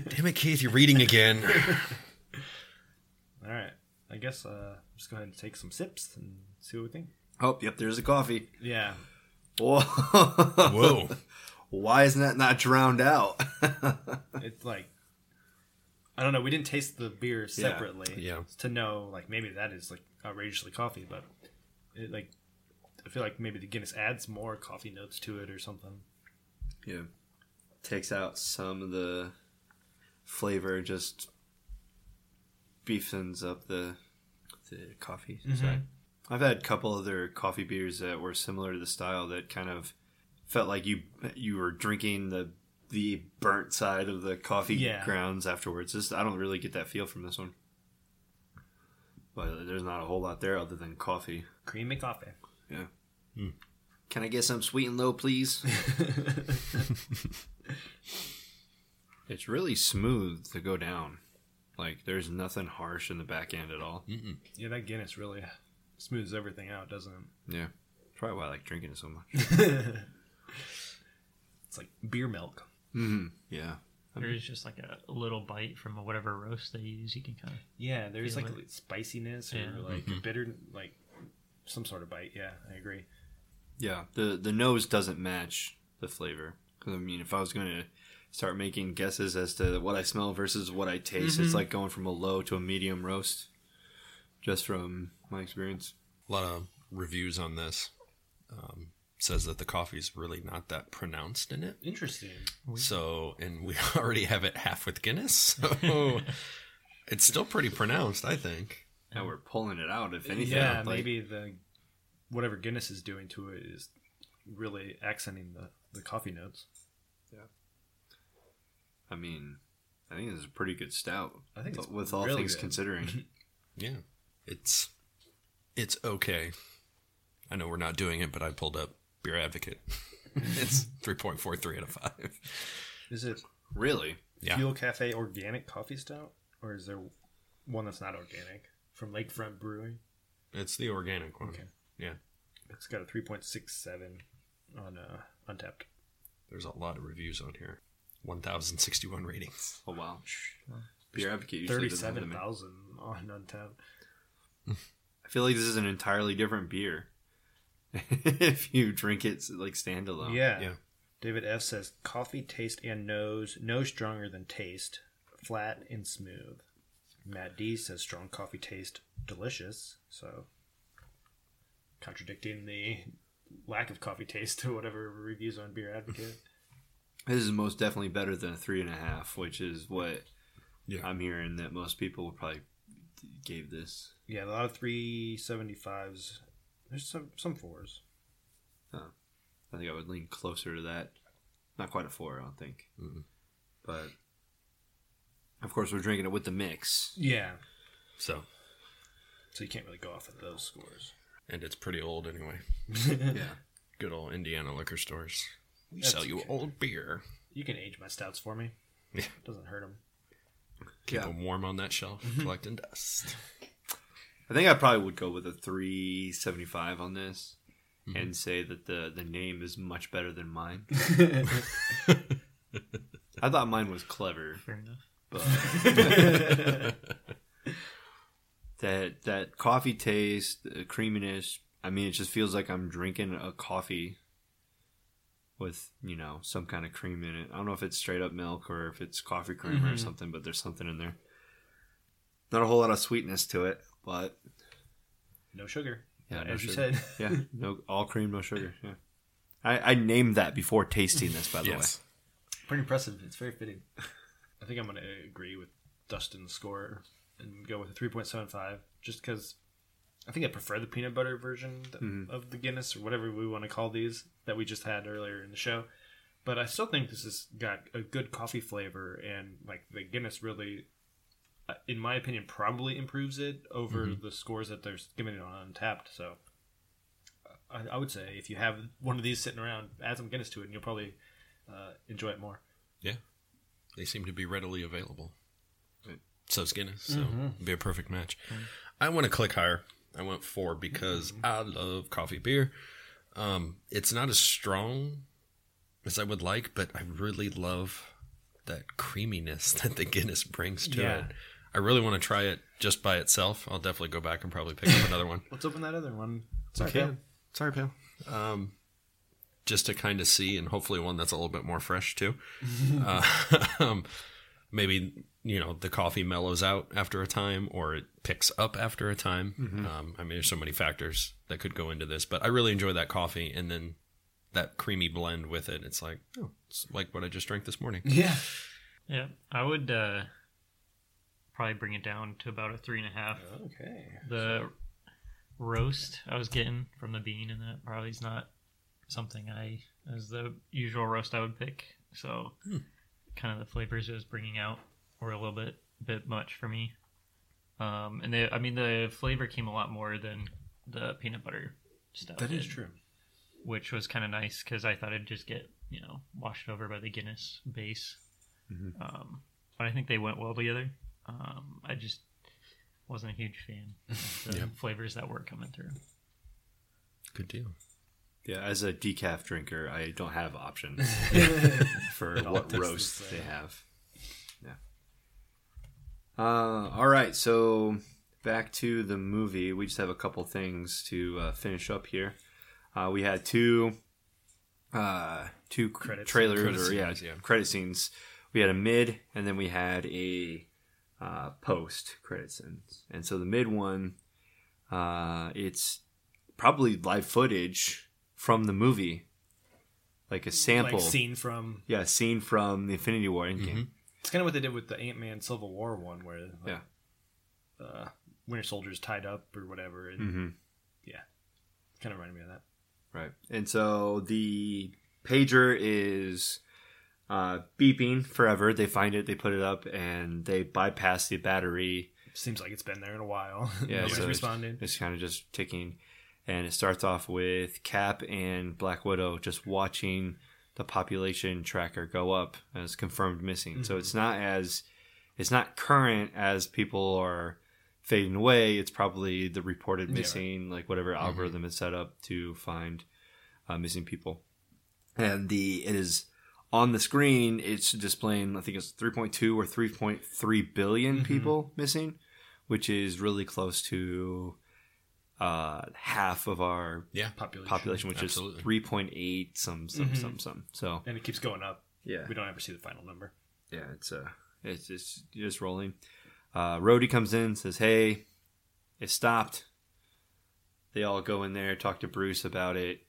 Damn it, Keith! You're reading again. All right. I guess uh, just go ahead and take some sips and see what we think. Oh, yep. There's the coffee. Yeah. Whoa. Whoa! Why isn't that not drowned out? It's like I don't know. We didn't taste the beer separately. Yeah. To know, like maybe that is like outrageously coffee, but it like I feel like maybe the Guinness adds more coffee notes to it or something. yeah. Takes out some of the flavor, just beefens up the the coffee mm-hmm. side. I've had a couple other coffee beers that were similar to the style that kind of felt like you you were drinking the the burnt side of the coffee Yeah. grounds afterwards. Just I don't really get that feel from this one. But there's not a whole lot there other than coffee. Creamy coffee. Yeah. Hmm. Can I get some sweet and low, please? it's really smooth to go down. Like there's nothing harsh in the back end at all. Yeah, that Guinness really smooths everything out, doesn't it? Yeah. That's Probably why I like drinking it so much. It's like beer milk. Mm-hmm. Yeah. There's just like a little bite from whatever roast they use. You can kind of Yeah, there's Feel like it. spiciness or Yeah. like bitter, like some sort of bite. Yeah, I agree. Yeah. The the nose doesn't match the flavor. Because I mean, if I was going to start making guesses as to what I smell versus what I taste, it's like going from a low to a medium roast. Just from my experience. A lot of reviews on this um, says that the coffee's really not that pronounced in it. Interesting. So, and we already have it half with Guinness, so it's still pretty pronounced, I think. Now we're pulling it out, if anything. yeah, like- maybe the whatever Guinness is doing to it is really accenting the, the coffee notes. Yeah. I mean, I think this is a pretty good stout. I think it's with all really things good. considering. Yeah, it's it's okay. I know we're not doing it, but I pulled up Beer Advocate. it's three point four three out of five. Is it really? Yeah. Fuel Cafe organic coffee stout, or is there one that's not organic from Lakefront Brewing? It's the organic one. Okay. Yeah, It's got a three point six seven on uh, Untappd. there's a lot of reviews on here. One thousand sixty-one ratings. Oh wow. Beer Advocate usually Thirty-seven them. thousand on Untappd. I feel like this is an entirely different beer. if you drink it like standalone. Yeah. Yeah. David F says coffee taste and nose no stronger than taste, flat and smooth. Matt D says strong coffee taste delicious. So contradicting the lack of coffee taste to whatever reviews on Beer Advocate. This is most definitely better than a three and a half, which is what Yeah. I'm hearing that most people probably gave this. yeah, a lot of three seventy fives. There's some some fours. I think I would lean closer to that. Not quite a four, I don't think. But of course, we're drinking it with the mix. Yeah. So, So you can't really go off of those scores. and it's pretty old anyway. Yeah. Good old Indiana liquor stores. We That's sell you okay. old beer. You can age my stouts for me. Yeah. Doesn't hurt them. Keep Yeah. them warm on that shelf, mm-hmm. collecting dust. I think I probably would go with a 375 on this mm-hmm. and say that the the name is much better than mine. I thought mine was clever, Fair enough. but that that coffee taste, the creaminess. I mean, it just feels like I'm drinking a coffee with you know some kind of cream in it. I don't know if it's straight up milk or if it's coffee creamer or mm-hmm. something, but there's something in there. Not a whole lot of sweetness to it, but No sugar. Yeah, no as you sugar. said. yeah, no all cream, no sugar. Yeah, I, I named that before tasting this, by the way, Yes. Pretty impressive. It's very fitting. I think I'm going to agree with Dustin's score and go with a 3.75 just because I think I prefer the peanut butter version Mm-hmm. of the Guinness or whatever we want to call these that we just had earlier in the show. But I still think this has got a good coffee flavor and like the Guinness really, in my opinion, probably improves it over Mm-hmm. the scores that they're giving it on Untappd. So uh, I, I would say if you have one of these sitting around, add some Guinness to it, and you'll probably uh, enjoy it more. Yeah. They seem to be readily available. So's Guinness, so it'd be a perfect match. I want to click higher. I went four because I love coffee beer. Um, it's not as strong as I would like, but I really love that creaminess that the Guinness brings to Yeah. it. I really want to try it just by itself. I'll definitely go back and probably pick up another one. Let's open that other one. Sorry, Okay. pal. Sorry, pal. Um, just to kind of see, and hopefully one that's a little bit more fresh too. uh, um, maybe you know the coffee mellows out after a time, or it picks up after a time. Um, I mean, there's so many factors that could go into this, but I really enjoy that coffee, and then that creamy blend with it. It's like, oh, it's like what I just drank this morning. Yeah. Yeah, I would uh, probably bring it down to about a three and a half. Okay. The roast I was getting from the bean, and that probably is not something I, as the usual roast I would pick. So, kind of the flavors it was bringing out were a little bit bit much for me. Um, and they, I mean, the flavor came a lot more than the peanut butter stuff. That is did, true. Which was kind of nice because I thought it'd just get you know washed over by the Guinness base. Um, but I think they went well together. Um, I just wasn't a huge fan of the Yep. flavors that were coming through. Good deal. Yeah, as a decaf drinker, I don't have options for what tastes the they have. Yeah. Uh, all right, so back to the movie. We just have a couple things to uh, finish up here. Uh, we had two, uh, two Credits. trailers Credit or yeah, yeah. credit scenes. We had a mid, and then we had a uh, post credit scenes. And so the mid one, uh, it's probably live footage from the movie, like a sample. Like scene from. yeah, scene from the Infinity War Endgame. It's kind of what they did with the Ant Man Civil War one, where like, Yeah. uh, Winter Soldier's tied up or whatever, and Mm-hmm. yeah, kind of reminded me of that. Right. And so the pager is uh, beeping forever. They find it, they put it up, and they bypass the battery. Seems like it's been there in a while. Yeah, Nobody's so it's- responding. It's kind of just ticking. And it starts off with Cap and Black Widow just watching the population tracker go up as confirmed missing. So it's not as it's not current as people are fading away. It's probably the reported Yeah, missing, like whatever algorithm is set up to find uh, missing people. And the it is on the screen. It's displaying. I think it's 3.2 or 3.3 billion people missing, which is really close to uh, half of our Yeah. Population. population, which Absolutely. is 3.8 some some some some. So and it keeps going up. yeah, We don't ever see the final number. yeah, it's uh, it's just just rolling. Uh, Rhodey comes in, says, "Hey, it stopped." They all go in there, talk to Bruce about it.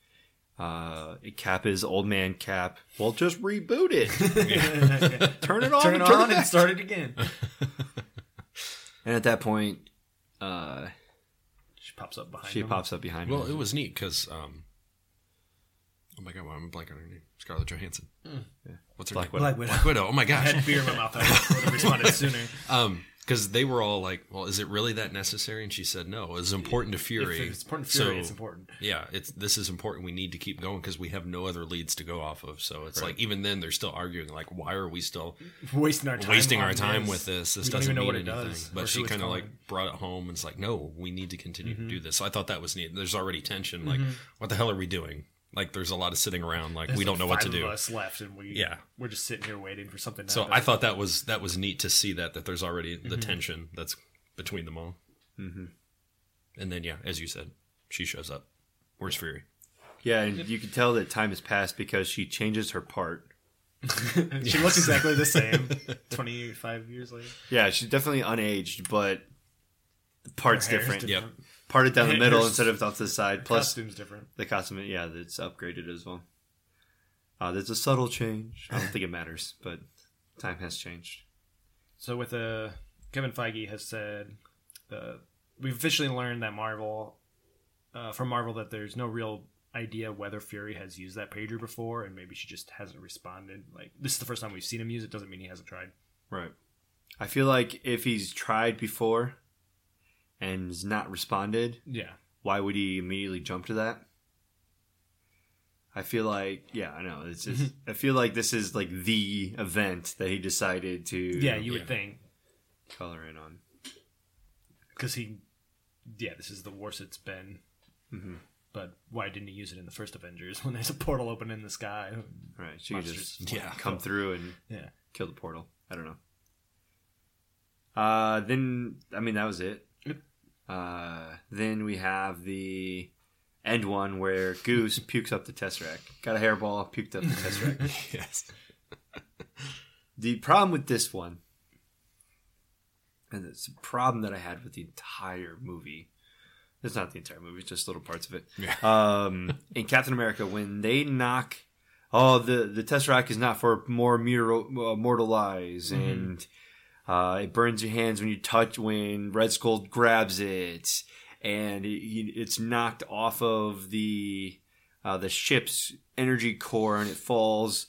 Uh, Cap is old man Cap. Well, just reboot it. Turn it on. Turn it and on back. and start it again. And at that point, uh, She pops up behind she him. pops up behind me. Well, him. it was neat because, um, oh my god, why am I blanking on her name? Scarlett Johansson. What's her Black name? Widow. Black Widow. Black Widow. Oh my I gosh. had beer in my mouth. I would have responded sooner. Um, because they were all like, "Well, is it really that necessary?" And she said, "No, it's important to Fury. If it's important to Fury, So, it's important. Yeah, it's this is important. We need to keep going because we have no other leads to go off of. So it's like even then they're still arguing like, why are we still Wasting our time. wasting our time this. with this? This We doesn't even know mean what it anything. does, But she kind of like brought it home and it's like, no, we need to continue Mm-hmm. to do this. So I thought that was neat. There's already tension. Like, what the hell are we doing? Like, there's a lot of sitting around. Like, There's we don't like know what to five do. Of us left, and we Yeah. we're just sitting here waiting for something. To So happen. I thought that was that was neat to see that that there's already Mm-hmm. the tension that's between them all. Mm-hmm. And then yeah, as you said, she shows up. Where's Fury? Yeah, and you can tell that time has passed because she changes her part. she looks exactly the same. Twenty five years later, Yeah, she's definitely unaged, but the part's Her hair's different. Yep. Parted down the middle instead of off the side. Plus, costume's different. the costume, yeah, it's upgraded as well. Uh, there's a subtle change. I don't think it matters, but time has changed. So with uh, Kevin Feige has said, uh, we've officially learned that Marvel, uh, from Marvel, that there's no real idea whether Fury has used that pager before, and maybe she just hasn't responded. Like this is the first time we've seen him use it. Doesn't mean he hasn't tried. Right. I feel like if he's tried before and has not responded, Yeah, why would he immediately jump to that? I feel like, yeah, I know. It's just, I feel like this is like the event that he decided to yeah, you Yeah. would think color in on. because he, yeah, this is the worst it's been. Mhm. But why didn't he use it in the first Avengers when there's a portal open in the sky? Right. She could just Yeah. come through and Yeah. kill the portal. I don't know. Uh, then I mean that was it. Yep. Uh, then we have the end one where Goose pukes up the Tesseract. Got a hairball, puked up the Tesseract. yes. the problem with this one, and it's a problem that I had with the entire movie. It's not the entire movie; it's just little parts of it. Yeah. Um, in Captain America, when they knock, oh, the the Tesseract is not for more mortal, uh, mortal eyes, and uh, it burns your hands when you touch when Red Skull grabs it, and he- it's knocked off of the uh, the ship's energy core, and it falls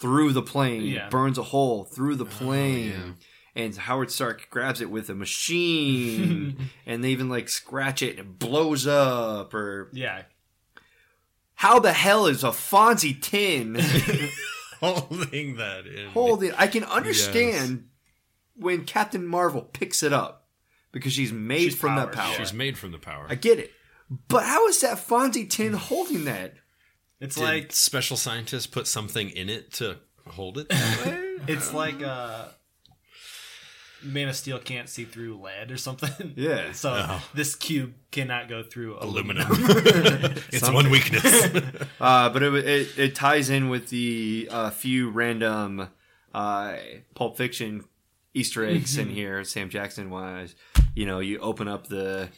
through the plane. Yeah. It burns a hole through the plane. And Howard Stark grabs it with a machine, and they even like scratch it and it blows up. Or Yeah, how the hell is a Fonzie tin Holding that in. holding? I can understand when Captain Marvel picks it up because she's made She's from that power. She's made from the power. I get it, but how is that Fonzie tin holding that? it's Did like special scientists put something in it to hold it? It's like uh Man of Steel can't see through lead or something. Yeah. So this cube cannot go through Aluminum. aluminum. it's one weakness. Uh, but it, it it ties in with the uh, few random uh, Pulp Fiction Easter eggs in here. Sam Jackson wise, you know, you open up the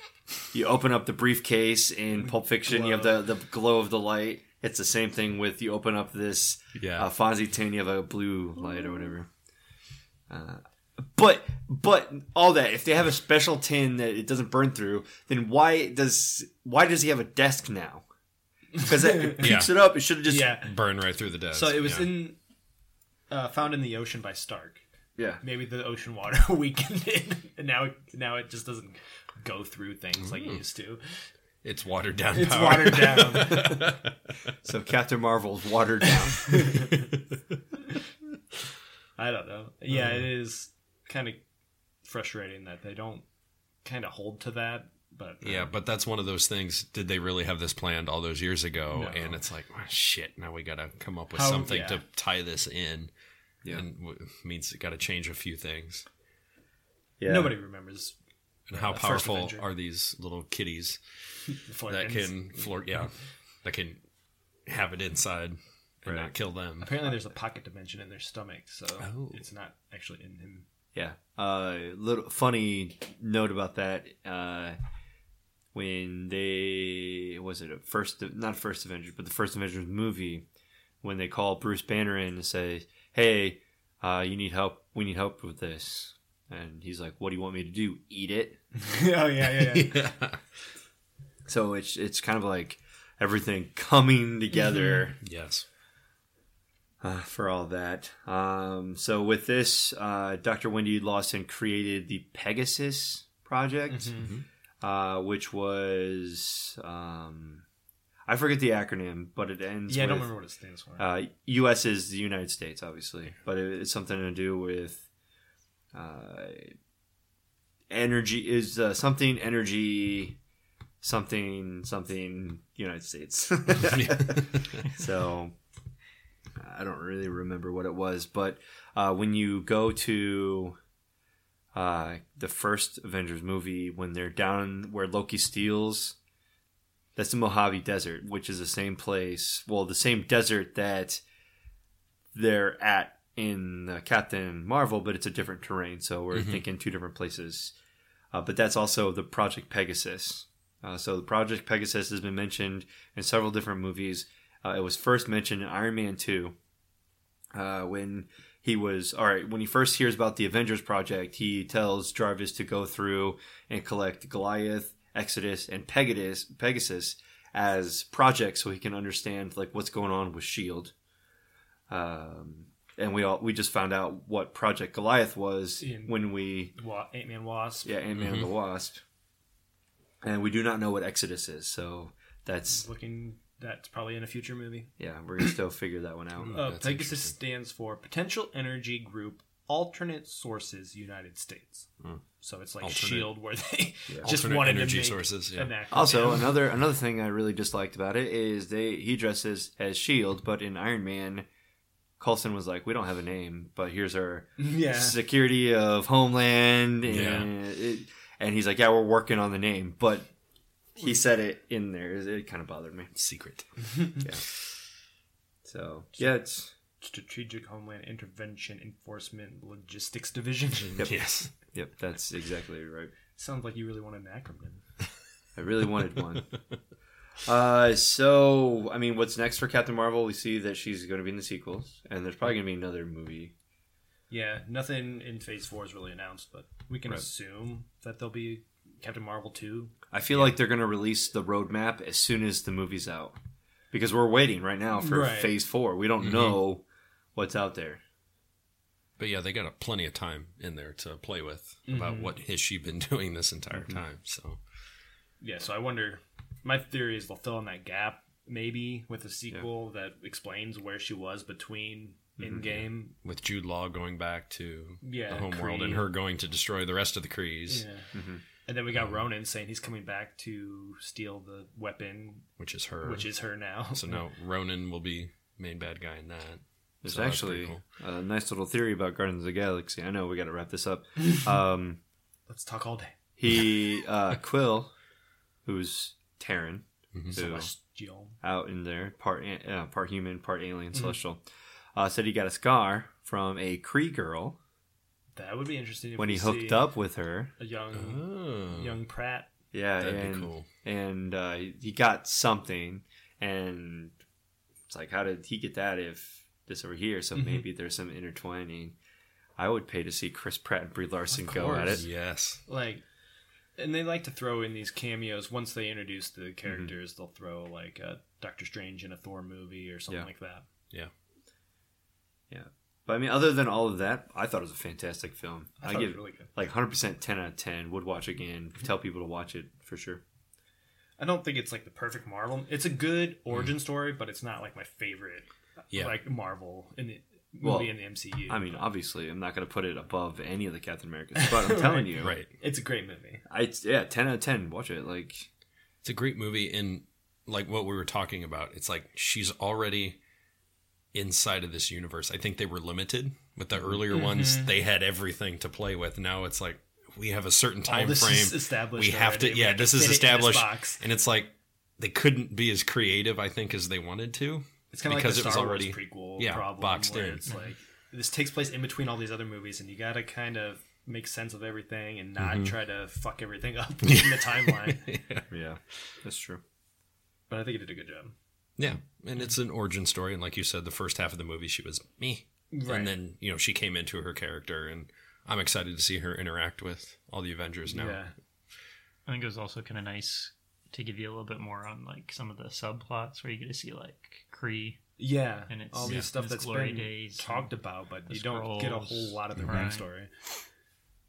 you open up the briefcase in Pulp Fiction. You have the the glow of the light. It's the same thing with you open up this Yeah. uh, Fonzie tin. You have a blue light or whatever. Uh, but but all that if they have a special tin that it doesn't burn through, then why does why does he have a desk now? Because it keeps Yeah. it up. It should have just yeah. Burn right through the desk. So it was yeah. in uh, found in the ocean by Stark. Yeah. Maybe the ocean water weakened it, and now it, now it just doesn't go through things like it used to. It's watered down It's power. watered down. So Captain Marvel's watered down. I don't know. Yeah, it is kind of frustrating that they don't kind of hold to that. But uh, Yeah, but that's one of those things. Did they really have this planned all those years ago? No. And it's like, oh, shit. Now we got to come up with How- something yeah. to tie this in. Yeah. and w- means it got to change a few things. Yeah. nobody remembers And how Uh, first powerful are these little kitties that can float? Yeah, that can have it inside and not kill them. Apparently, there's a pocket dimension in their stomach, so Oh. it's not actually in him. Yeah. Uh, little funny note about that. Uh, when they was it a first not first Avengers but the first Avengers movie when they call Bruce Banner in and say, "Hey, uh, you need help. We need help with this." And he's like, "What do you want me to do? Eat it?" oh yeah, yeah, yeah. yeah. So it's it's kind of like everything coming together. Yes. uh, for all that. Um, so with this, uh, Dr. Wendy Lawson created the Pegasus project, uh, which was um, I forget the acronym, but it ends. Yeah, I don't remember what it stands for. Uh, U.S. is the United States, obviously, but it, it's something to do with uh, energy. Is uh, something energy, something something United States. so I don't really remember what it was, but uh, when you go to uh, the first Avengers movie, when they're down where Loki steals, that's the Mojave Desert, which is the same place, well, the same desert that they're at in uh, Captain Marvel, but it's a different terrain. So we're thinking two different places. Uh, but that's also the Project Pegasus. Uh, so the Project Pegasus has been mentioned in several different movies. Uh, it was first mentioned in Iron Man 2 uh, when he was all right when he first hears about the avengers project he tells jarvis to go through and collect goliath exodus and pegasus pegasus as projects so he can understand like what's going on with shield um, and we all we just found out what project goliath was In- when we Wa- Ant Man Wasp. yeah ant-man and the wasp and we do not know what exodus is so that's Looking, that's probably in a future movie. yeah we're gonna still figure that one out Uh, That's Pegasus interesting. stands for Potential Energy Group Alternate Sources United States. So it's like Alternate- Shield, where they just Alternate wanted energy to make sources, yeah. Also, another another thing I really disliked about it is they he dresses as Shield, but in Iron Man, Coulson was like, "We don't have a name, but here's our yeah, security of Homeland," and Yeah. it, and he's like, "Yeah, we're working on the name," but he said it in there. It, it kind of bothered me. Secret. Yeah. So yeah, it's Strategic Homeland Intervention Enforcement Logistics Division. Yes. yep, that's exactly right. Sounds like you really want an acronym. I really wanted one. Uh, so I mean, what's next for Captain Marvel? We see that she's going to be in the sequels, and there's probably going to be another movie. Yeah, nothing in Phase Four is really announced, but we can Right. assume that there'll be Captain Marvel two. I feel like they're going to release the roadmap as soon as the movie's out, because we're waiting right now for Right. Phase Four. We don't know what's out there. But yeah, they got a plenty of time in there to play with about Mm-hmm. what has she been doing this entire mm-hmm. time. So Yeah, so I wonder. My theory is they'll fill in that gap maybe with a sequel that explains where she was between mm-hmm, Endgame. with Jude Law going back to Yeah, the homeworld and her going to destroy the rest of the Krees, Yeah. Mm-hmm. And then we got um, Ronan saying he's coming back to steal the weapon, which is her. which is her now. so now Ronan will be main bad guy in that. There's So actually pretty a nice little theory about Guardians of the Galaxy. I know we got to wrap this up. um, Let's talk all day. he uh, Quill, who's Terran, Mm-hmm. who Celestial. out in there, part uh, part human, part alien, celestial, uh, said he got a scar from a Kree girl That would be interesting if when we he hooked up with her. a young Oh, young Pratt. Yeah, that'd and be cool. and uh, he got something, and it's like, how did he get that if this over here? So mm-hmm. maybe there's some intertwining. I would pay to see Chris Pratt and Brie Larson go at it. Yes. Like and they like to throw in these cameos once they introduce Mm-hmm. the characters. They'll throw like a Doctor Strange in a Thor movie or something Yeah. like that. Yeah. Yeah, but I mean, other than all of that, I thought it was a fantastic film. I I, thought it give was really good. like 100 percent 10 out of 10. Would watch again. Mm-hmm. Tell people to watch it for sure. I don't think it's like the perfect Marvel. It's a good origin mm. story, but it's not like my favorite. Yeah. like Marvel in the movie Well, in the MCU. I mean, obviously, I'm not going to put it above any of the Captain Americas, but I'm telling you, Right. it's a great movie. I yeah, 10 out of 10. Watch it. Like, It's a great movie and like what we were talking about. It's like she's already inside of this universe. I think they were limited with the earlier mm-hmm. ones. They had everything to play with. Now it's like we have a certain All time this frame. is established. we have to already. We yeah, this is fit it in established box. and it's like they couldn't be as creative I think as they wanted to. It's kind of like because the it was Star already- Wars prequel yeah, problem, boxed where in. It's like this takes place in between all these other movies, and you got to kind of make sense of everything and not Mm-hmm. try to fuck everything up in the timeline. yeah, that's true. But I think it did a good job. Yeah, and it's an origin story, and like you said, the first half of the movie she was me, Right. and then you know she came into her character, and I'm excited to see her interact with all the Avengers now. Yeah, I think it was also kind of nice to give you a little bit more on like some of the subplots where you get to see like Kree Yeah, And it's- all yeah, these stuff it's that's glory been days talked about, but the you don't get a whole lot of the Right. backstory.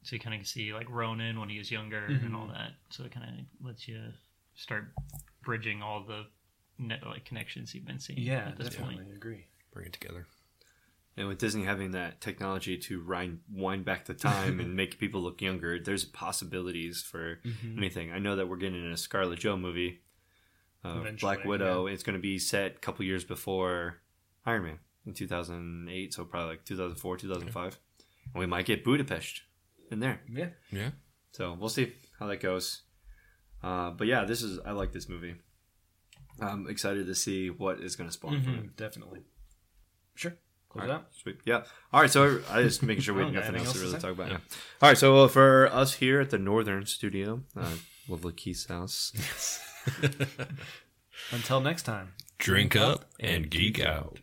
So you kind of see like Ronan when he was younger and mm-hmm. all that. So it kind of lets you start bridging all the net, like connections you've been seeing. Yeah, at this definitely point. agree. Bring it together. And with Disney having that technology to wind, wind back the time and make people look younger, there's possibilities for Mm-hmm. anything. I know that we're getting a Scarlet Joe movie, uh, Black Widow. It's going to be set a couple years before Iron Man in 2008, so probably like 2004, 2005. And we might get Budapest in there. Yeah, Yeah. So we'll see how that goes. Uh, but yeah, this is I like this movie. I'm excited to see what is going to spawn from it. Definitely. Sure. Close All right, sweet. Yeah. All right. So I just making sure we have nothing else to really to talk about. Yeah. Yeah. All right. So uh, for us here at the Northern Studio, uh, lovely Keith's house. Until next time. Drink up and geek out.